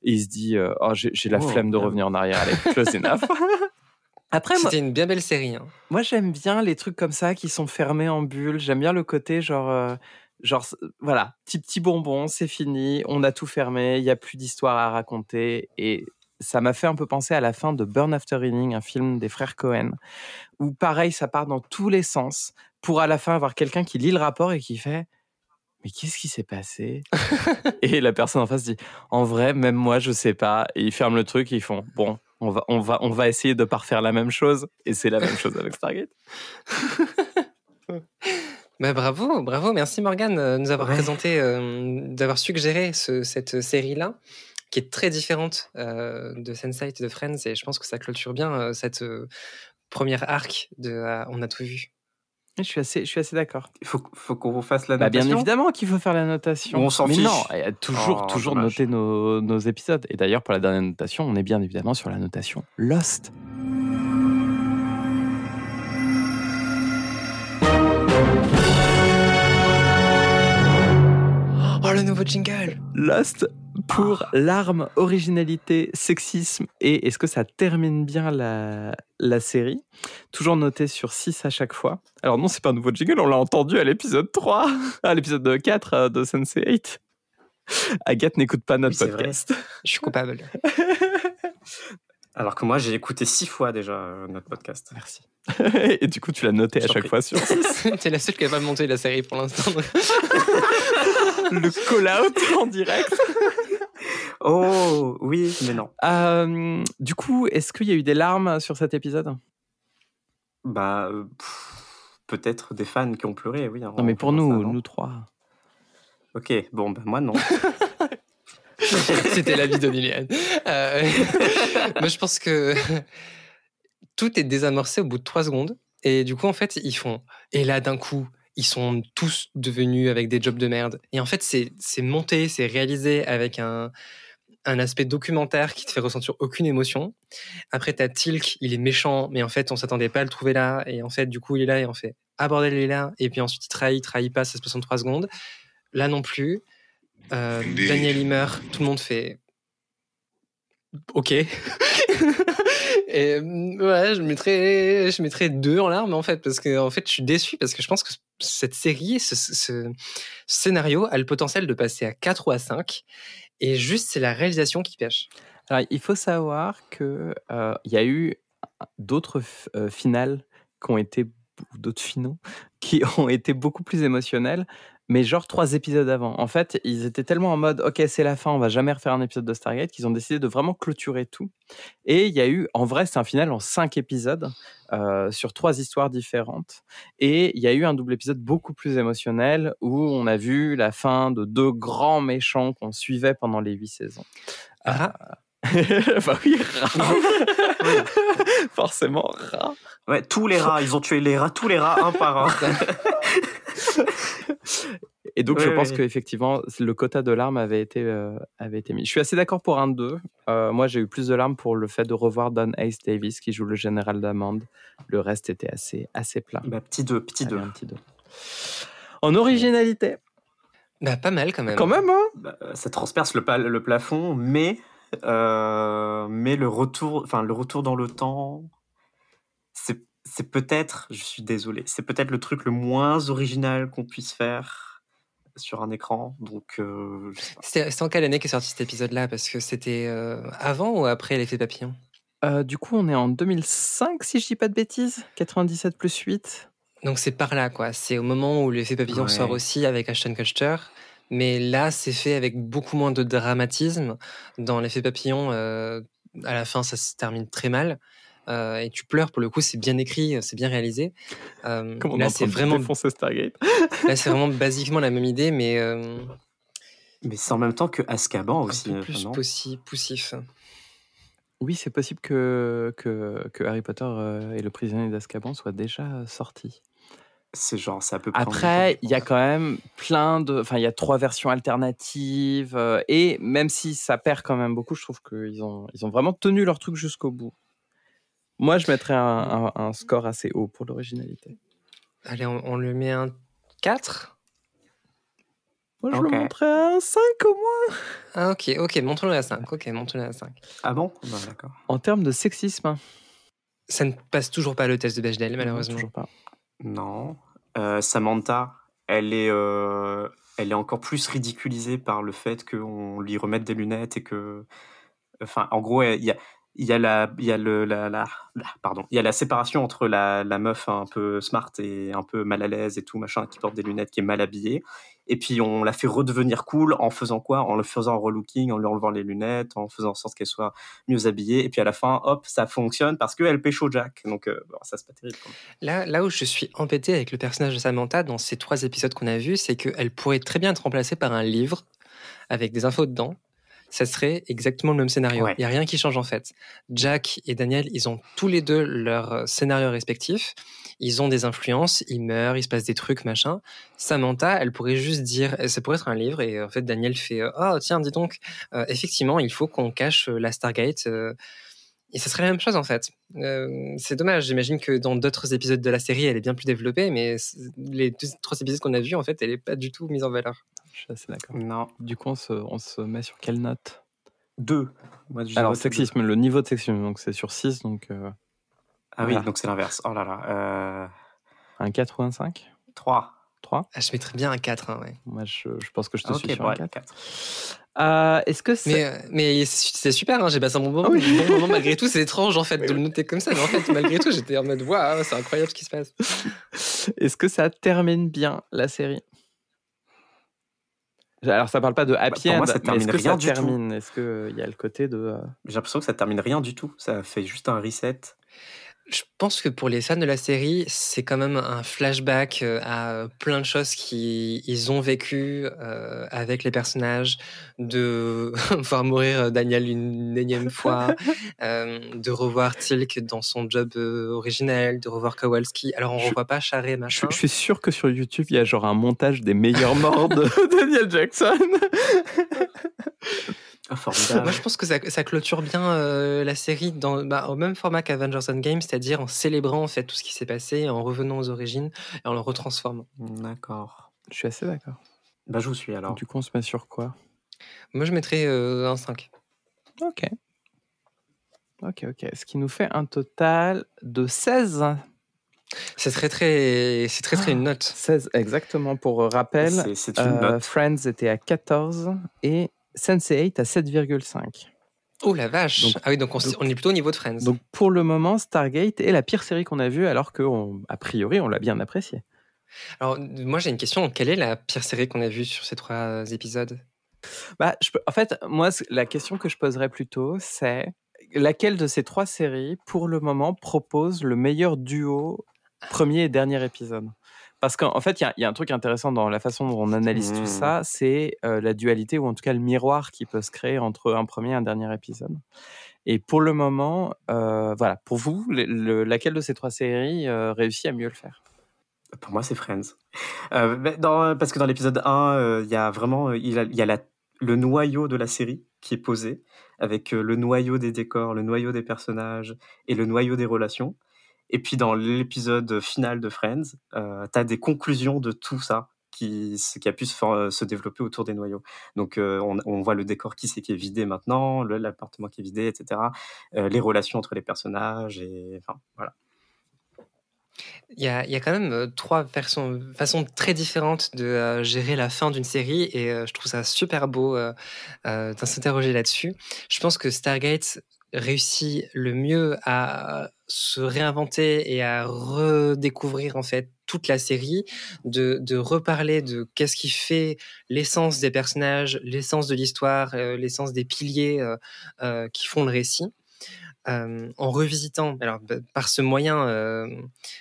et il se dit, euh, oh, j'ai la Oh, flemme de revenir en arrière, allez, close enough. [laughs] Après, C'était une bien belle série. hein. moi, j'aime bien les trucs comme ça qui sont fermés en bulle. J'aime bien le côté genre, euh, genre voilà, petit petit bonbon, c'est fini, on a tout fermé, il y a plus d'histoire à raconter. Et ça m'a fait un peu penser à la fin de Burn After Reading, un film des frères Cohen, où pareil, ça part dans tous les sens pour à la fin avoir quelqu'un qui lit le rapport et qui fait. Mais qu'est-ce qui s'est passé? [laughs] Et la personne en face dit En vrai, même moi, je sais pas. Et ils ferment le truc et ils font Bon, on va, on va, on va essayer de pas refaire la même chose. Et c'est la même chose avec Stargate. [laughs] Bah, bravo, bravo, merci Morgane de nous avoir Ouais. présenté, euh, d'avoir suggéré ce- cette série-là, qui est très différente euh, de Sense8 et de Friends, et je pense que ça clôture bien euh, cette euh, première arc de euh, On a tout vu. Je suis assez, je suis assez d'accord. Il faut, faut qu'on fasse la Bah, bien notation. évidemment qu'il faut faire la notation. On s'en Mais fiche. non, toujours, Oh, toujours dommage. noter nos, nos épisodes. Et d'ailleurs, pour la dernière notation, on est bien évidemment sur la notation Lost. Nouveau jingle Lost pour l'arme, originalité, sexisme et est-ce que ça termine bien la, la série? Toujours noté sur 6 à chaque fois. Alors non, c'est pas un nouveau jingle, on l'a entendu à l'épisode 3, à l'épisode 4 euh, de Sensei 8. Agathe n'écoute pas notre Oui, c'est vrai. podcast. Je suis coupable. [laughs] Alors que moi, j'ai écouté six fois déjà euh, notre podcast. Merci. [laughs] et du coup, tu l'as noté à chaque prie. fois sur 6. [laughs] T'es la seule qui n'a pas monté la série pour l'instant. Le call-out en direct. [laughs] Oh, oui, mais non. Euh, du coup, est-ce qu'il y a eu des larmes sur cet épisode? Bah, euh, peut-être des fans qui ont pleuré, oui. Non, mais pour nous, ça, nous trois. Ok, bon, bah moi non. [laughs] [laughs] C'était l'avis de Liliane. Euh, moi, je pense que tout est désamorcé au bout de trois secondes. Et du coup, en fait, ils font. Et là, d'un coup, ils sont tous devenus avec des jobs de merde. Et en fait, c'est monté, c'est réalisé avec un, un aspect documentaire qui te fait ressentir aucune émotion. Après, t'as Tilk, il est méchant, mais en fait, on s'attendait pas à le trouver là. Et en fait, du coup, il est là et on fait Ah bordel, il est là. Et puis ensuite, il trahit, il trahit pas, ça se passe en trois secondes. Là non plus. Euh, Daniel, il meurt, tout le monde fait Ok. Et ouais, je mettrais, je mettrais deux en larmes en fait, parce que en fait, je suis déçu parce que je pense que cette série, ce, scénario a le potentiel de passer à 4 ou à 5. Et juste, c'est la réalisation qui pêche. Alors, il faut savoir que euh, y a eu d'autres euh, finales qui ont été d'autres finaux qui ont été beaucoup plus émotionnels, mais genre trois épisodes avant. En fait, ils étaient tellement en mode OK, c'est la fin, on va jamais refaire un épisode de Stargate qu'ils ont décidé de vraiment clôturer tout. Et il y a eu, en vrai, c'est un final en cinq épisodes euh, sur trois histoires différentes. Et il y a eu un double épisode beaucoup plus émotionnel où on a vu la fin de deux grands méchants qu'on suivait pendant les huit saisons. Ah, [laughs] bah oui, rat. [laughs] Forcément, rat. Ouais, tous les rats, ils ont tué les rats, tous les rats, un par un. Et donc, Oui, je pense oui. qu'effectivement, le quota de larmes avait été, euh, avait été mis. Je suis assez d'accord pour un 2. Euh, moi, j'ai eu plus de larmes pour le fait de revoir Don Ace Davis qui joue le général d'Amande. Le reste était assez, assez plat. Bah, petit 2, petit Allez, 2. un petit 2. En originalité. bah, pas mal quand même. Quand même, hein Bah, ça transperce le plafond, mais, euh, mais le, retour, enfin, le retour dans le temps, c'est c'est peut-être, je suis désolé, c'est peut-être le truc le moins original qu'on puisse faire sur un écran. Donc, euh, c'était en quelle année qu'est sorti cet épisode-là? Parce que c'était euh, avant ou après l'effet papillon? Euh, Du coup, on est en 2005, si je dis pas de bêtises. 97 plus 8. Donc c'est par là, quoi. C'est au moment où l'effet papillon Ouais. sort aussi avec Ashton Kutcher. Mais là, c'est fait avec beaucoup moins de dramatisme. Dans l'effet papillon, euh, à la fin, ça se termine très mal. Euh, et tu pleures, pour le coup, c'est bien écrit, c'est bien réalisé. Euh, Comment là, c'est vraiment, Stargate? Là, c'est vraiment basiquement la même idée, mais euh, Mais c'est en même temps que Azkaban un aussi. peu euh, plus possi- poussif. Oui, c'est possible que, que, que Harry Potter euh, et le prisonnier d'Azkaban soient déjà euh, sortis. C'est genre, c'est à peu près. Après, il y a quand même plein de. Enfin, il y a trois versions alternatives. euh, et même si ça perd quand même beaucoup, je trouve qu'ils ont, ils ont vraiment tenu leur truc jusqu'au bout. Moi, je mettrais un, un- un score assez haut pour l'originalité. Allez, on, on lui met un 4 Moi, je Ok. le montrais à un 5 au moins. Ah, ok, ok, montre-le à 5. Ok, montre-le à 5. Ah bon? Bah, D'accord. En termes de sexisme, Ça ne passe toujours pas le test de Bechdel, malheureusement. toujours pas. Non. Euh, Samantha, elle est, euh, elle est encore plus ridiculisée par le fait qu'on lui remette des lunettes et que. Enfin, en gros, il y a, il y a la, il y a le, la, pardon, il y a la séparation entre la, meuf un peu smart et un peu mal à l'aise et tout machin qui porte des lunettes, qui est mal habillée. Et puis on la fait redevenir cool en faisant quoi? En le faisant relooking, en lui enlevant les lunettes, en faisant en sorte qu'elle soit mieux habillée. Et puis à la fin, hop, ça fonctionne parce qu'elle pécho Jack. Donc euh, ça c'est pas terrible. Là, là où je suis embêté avec le personnage de Samantha dans ces trois épisodes qu'on a vus, c'est qu'elle pourrait très bien être remplacée par un livre avec des infos dedans. Ça serait exactement le même scénario. Il Ouais. n'y a rien qui change en fait. Jack et Daniel, ils ont tous les deux leur scénario respectif. Ils ont des influences, ils meurent, il se passe des trucs, machin. Samantha, elle pourrait juste dire, ça pourrait être un livre, et en fait Daniel fait, oh tiens, dis donc, euh, effectivement, il faut qu'on cache euh, la Stargate. euh, et ça serait la même chose en fait. Euh, c'est dommage, j'imagine que dans d'autres épisodes de la série, elle est bien plus développée, mais les deux, trois épisodes qu'on a vus, en fait, elle est pas du tout mise en valeur. Je suis assez d'accord. Non. Du coup, on se, on se met sur quelle note? Deux. Moi, je Alors, c'est deux. sexisme, le niveau de sexisme, donc c'est sur 6, donc euh, Ah oui, Voilà. donc c'est l'inverse. Oh là là. Euh, un 4 ou un 5 3. 3 Ah, je mettrais bien un 4, hein, ouais. Moi, je, je pense que je te Ok, suis sur bon, un allez, 4. quatre. Euh, Est-ce que c'est... Mais, euh, mais c'est c'est super, hein, j'ai passé un bon moment, Ah oui. bon moment malgré tout. C'est étrange en fait de le noter comme ça, mais en fait, malgré tout, j'étais en mode waouh, c'est incroyable ce qui se passe. [laughs] Est-ce que ça termine bien la série? Alors, ça parle pas de happy Bah, pour moi, end, ça mais est-ce termine que rien ça du tout. termine? Est-ce qu'il y a le côté de... euh, J'ai l'impression que ça termine rien du tout. Ça fait juste un reset. Je pense que pour les fans de la série, c'est quand même un flashback euh, à plein de choses qu'ils ont vécues euh, avec les personnages, de [laughs] voir mourir euh, Daniel une énième fois, [laughs] euh, de revoir Tilk dans son job originel, de revoir Kowalski. Alors on Je- revoit pas Charé, Je, machin. je suis sûr que sur YouTube, il y a genre un montage des meilleurs morts de [laughs] Daniel Jackson. Ah, [laughs] formidable. Moi, je pense que ça, ça clôture bien euh, la série dans, bah, au même format qu'Avengers Endgame, c'est-à-dire en célébrant en fait tout ce qui s'est passé, en revenant aux origines et en le retransformant. D'accord. Je suis assez d'accord. Bah, je vous suis alors. Du coup, on se met sur quoi? Moi, je mettrais euh, un 5. Ok. Ok, ok. Ce qui nous fait un total de 16. C'est très, très, c'est très, très une note. 16, exactement. Pour rappel, C'est- c'est une euh, note. Friends était à 14 et Sense8 à 7,5. Oh la vache Donc- Ah oui, donc on, s- donc- on est plutôt au niveau de Friends. Donc pour le moment, Stargate est la pire série qu'on a vue, alors qu'a priori, on l'a bien appréciée. Alors, moi, j'ai une question. Quelle est la pire série qu'on a vue sur ces trois épisodes? Bah, je peux- En fait, moi, la question que je poserais plutôt, c'est laquelle de ces trois séries, pour le moment, propose le meilleur duo premier et dernier épisode? Parce qu'en en fait, il y a- il y, a un truc intéressant dans la façon dont on analyse tout Mmh. ça, c'est euh, la dualité, ou en tout cas le miroir qui peut se créer entre un premier et un dernier épisode. Et pour le moment, euh, voilà, pour vous, le- le- laquelle de ces trois séries euh, réussit à mieux le faire? Pour moi, c'est Friends. Dans- parce que dans l'épisode 1, euh, il y a vraiment il y a, il y a la- le noyau de la série qui est posé, avec le noyau des décors, le noyau des personnages et le noyau des relations. Et puis dans l'épisode final de Friends, euh, tu as des conclusions de tout ça qui, a pu se, for- se développer autour des noyaux. Donc euh, on, voit le décor qui c'est qui est vidé maintenant, l'appartement qui est vidé, etc. Euh, les relations entre les personnages, et enfin voilà. Il y a, quand même euh, trois façons, très différentes de euh, gérer la fin d'une série et euh, je trouve ça super beau euh, euh, de s'interroger là-dessus. Je pense que Stargate réussit le mieux à se réinventer et à redécouvrir en fait toute la série, de, de reparler de qu'est-ce qui fait l'essence des personnages, l'essence de l'histoire, euh, l'essence des piliers euh, euh, qui font le récit. En revisitant, alors bah, par ce moyen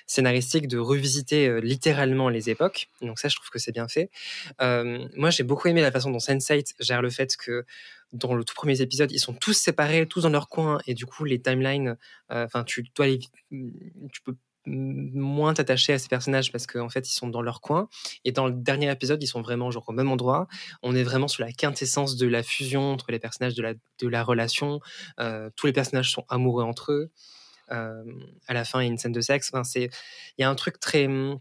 scénaristique de revisiter littéralement les époques. Donc ça, je trouve que c'est bien fait. Moi, j'ai beaucoup aimé la façon dont Sense8 gère le fait que dans le tout premier épisode, ils sont tous séparés, tous dans leur coin, et du coup, les timelines, euh, enfin, tu dois les, tu peux moins t'attacher à ces personnages parce qu'en fait ils sont dans leur coin. Et dans le dernier épisode ils sont vraiment genre au même endroit. On est vraiment sur la quintessence de la fusion entre les personnages de la, de la relation. Euh, tous les personnages sont amoureux entre eux. Euh, à la fin, il y a une scène de sexe. Enfin, c'est, il y a un truc très hum,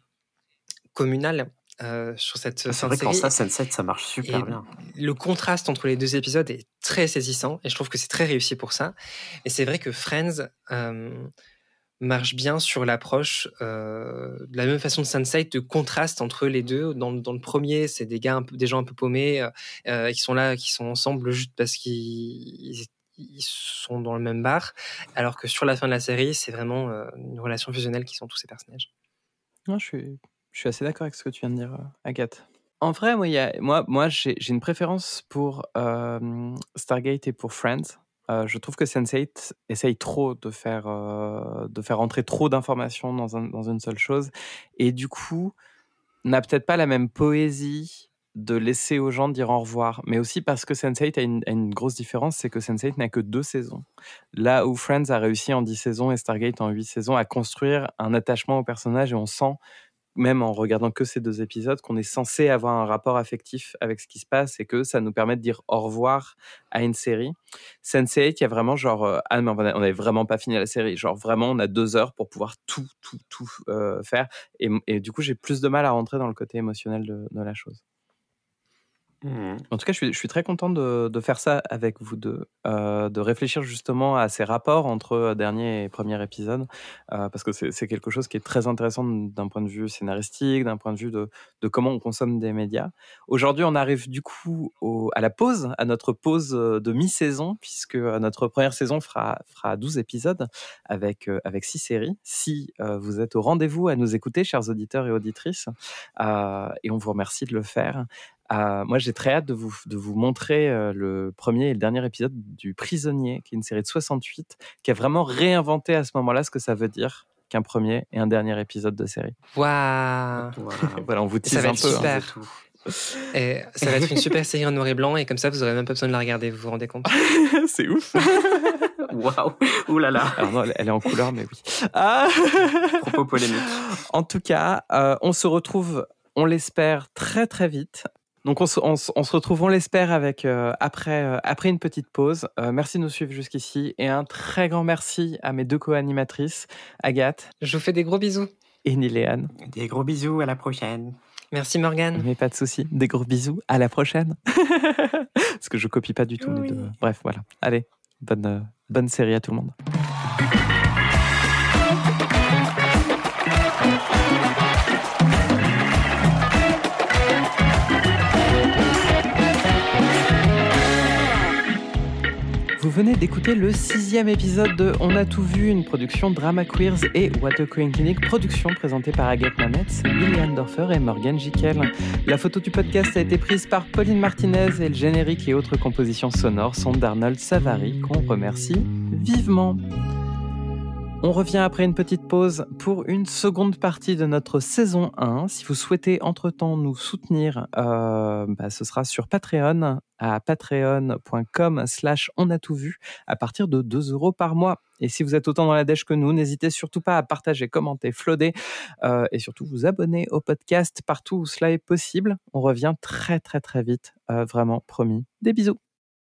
communal euh, sur cette Ah, C'est vrai qu'en ça, Sense8, ça marche super Et bien. Le contraste entre les deux épisodes est très saisissant et je trouve que c'est très réussi pour ça. Et c'est vrai que Friends euh, marche bien sur l'approche euh, de la même façon de Sunset de contraste entre les deux. Dans, dans le premier, c'est des gars un peu, des gens un peu paumés qui sont là, qui sont ensemble juste parce qu'ils ils sont dans le même bar, alors que sur la fin de la série, c'est vraiment une relation fusionnelle qui sont tous ces personnages. Non, je suis, je suis assez d'accord avec ce que tu viens de dire, euh, Agathe. En vrai, moi, moi, moi j'ai une préférence pour euh, Stargate et pour Friends. Euh, je trouve que Sense8 essaye trop de faire, de faire entrer trop d'informations dans, un- dans une seule chose. Et du coup, n'a peut-être pas la même poésie de laisser aux gens dire au revoir. Mais aussi parce que Sense8 a une, a une grosse différence, c'est que Sense8 n'a que deux saisons. Là où Friends a réussi en 10 saisons et Stargate en 8 saisons à construire un attachement au personnage et on sent même en regardant que ces deux épisodes, qu'on est censé avoir un rapport affectif avec ce qui se passe et que ça nous permet de dire au revoir à une série. Sense8, il y a vraiment genre, euh, ah mais on n'avait vraiment pas fini la série. Genre vraiment, on a deux heures pour pouvoir tout, tout, tout euh, faire. Et, du coup, j'ai plus de mal à rentrer dans le côté émotionnel de la chose. Mhm. En tout cas, je suis, très content de, faire ça avec vous deux, euh, de réfléchir justement à ces rapports entre euh, dernier et premier épisode, euh, parce que c'est quelque chose qui est très intéressant d'un point de vue scénaristique, d'un point de vue de, comment on consomme des médias. Aujourd'hui, on arrive du coup à la pause, à notre pause de mi-saison, puisque notre première saison fera, fera 12 épisodes avec, euh, avec 6 séries. Si vous êtes au rendez-vous à nous écouter, chers auditeurs et auditrices, et on vous remercie de le faire. Euh, moi, j'ai très hâte de vous, de vous montrer euh, le premier et le dernier épisode du Prisonnier, qui est une série de 68, qui a vraiment réinventé à ce moment-là ce que ça veut dire qu'un premier et un dernier épisode de série. Waouh [laughs] voilà, on vous Ça tease va un être peu. hein. super. Et ça va être une super série en noir et blanc et comme ça vous aurez même pas besoin de la regarder, vous vous rendez compte? [laughs] C'est ouf. [laughs] Waouh Ouh là là Alors non, elle- est en couleur, mais oui. Ah Propos polémiques. En tout cas, euh, on se retrouve, on l'espère, très très vite. Donc on se, on se- on se retrouve, on l'espère, avec euh, après, euh, après une petite pause. Euh, merci de nous suivre jusqu'ici et un très grand merci à mes deux co-animatrices, Agathe Je vous fais des gros bisous. et Niléane. Des gros bisous, à la prochaine. Merci Morgane. Mais pas de souci, des gros bisous, à la prochaine. [laughs] Parce que je copie pas du tout les deux. Bref, voilà. Allez, bonne, euh, bonne série à tout le monde. Venez d'écouter le sixième épisode de On a tout vu, une production Drama Queers et Water Queen Clinic, production présentée par Agathe Mametz, Liliane Dorfer et Morgan Jikel. La photo du podcast a été prise par Pauline Martinez et le générique et autres compositions sonores sont d'Arnold Savary, qu'on remercie vivement. On revient après une petite pause pour une seconde partie de notre saison 1. Si vous souhaitez entre-temps nous soutenir, euh, bah, ce sera sur Patreon à patreon.com slash on vu à partir de 2 euros par mois. Et si vous êtes autant dans la dèche que nous, n'hésitez surtout pas à partager, commenter, flotter euh, et surtout vous abonner au podcast partout où cela est possible. On revient très très très vite, euh, vraiment promis. Des bisous.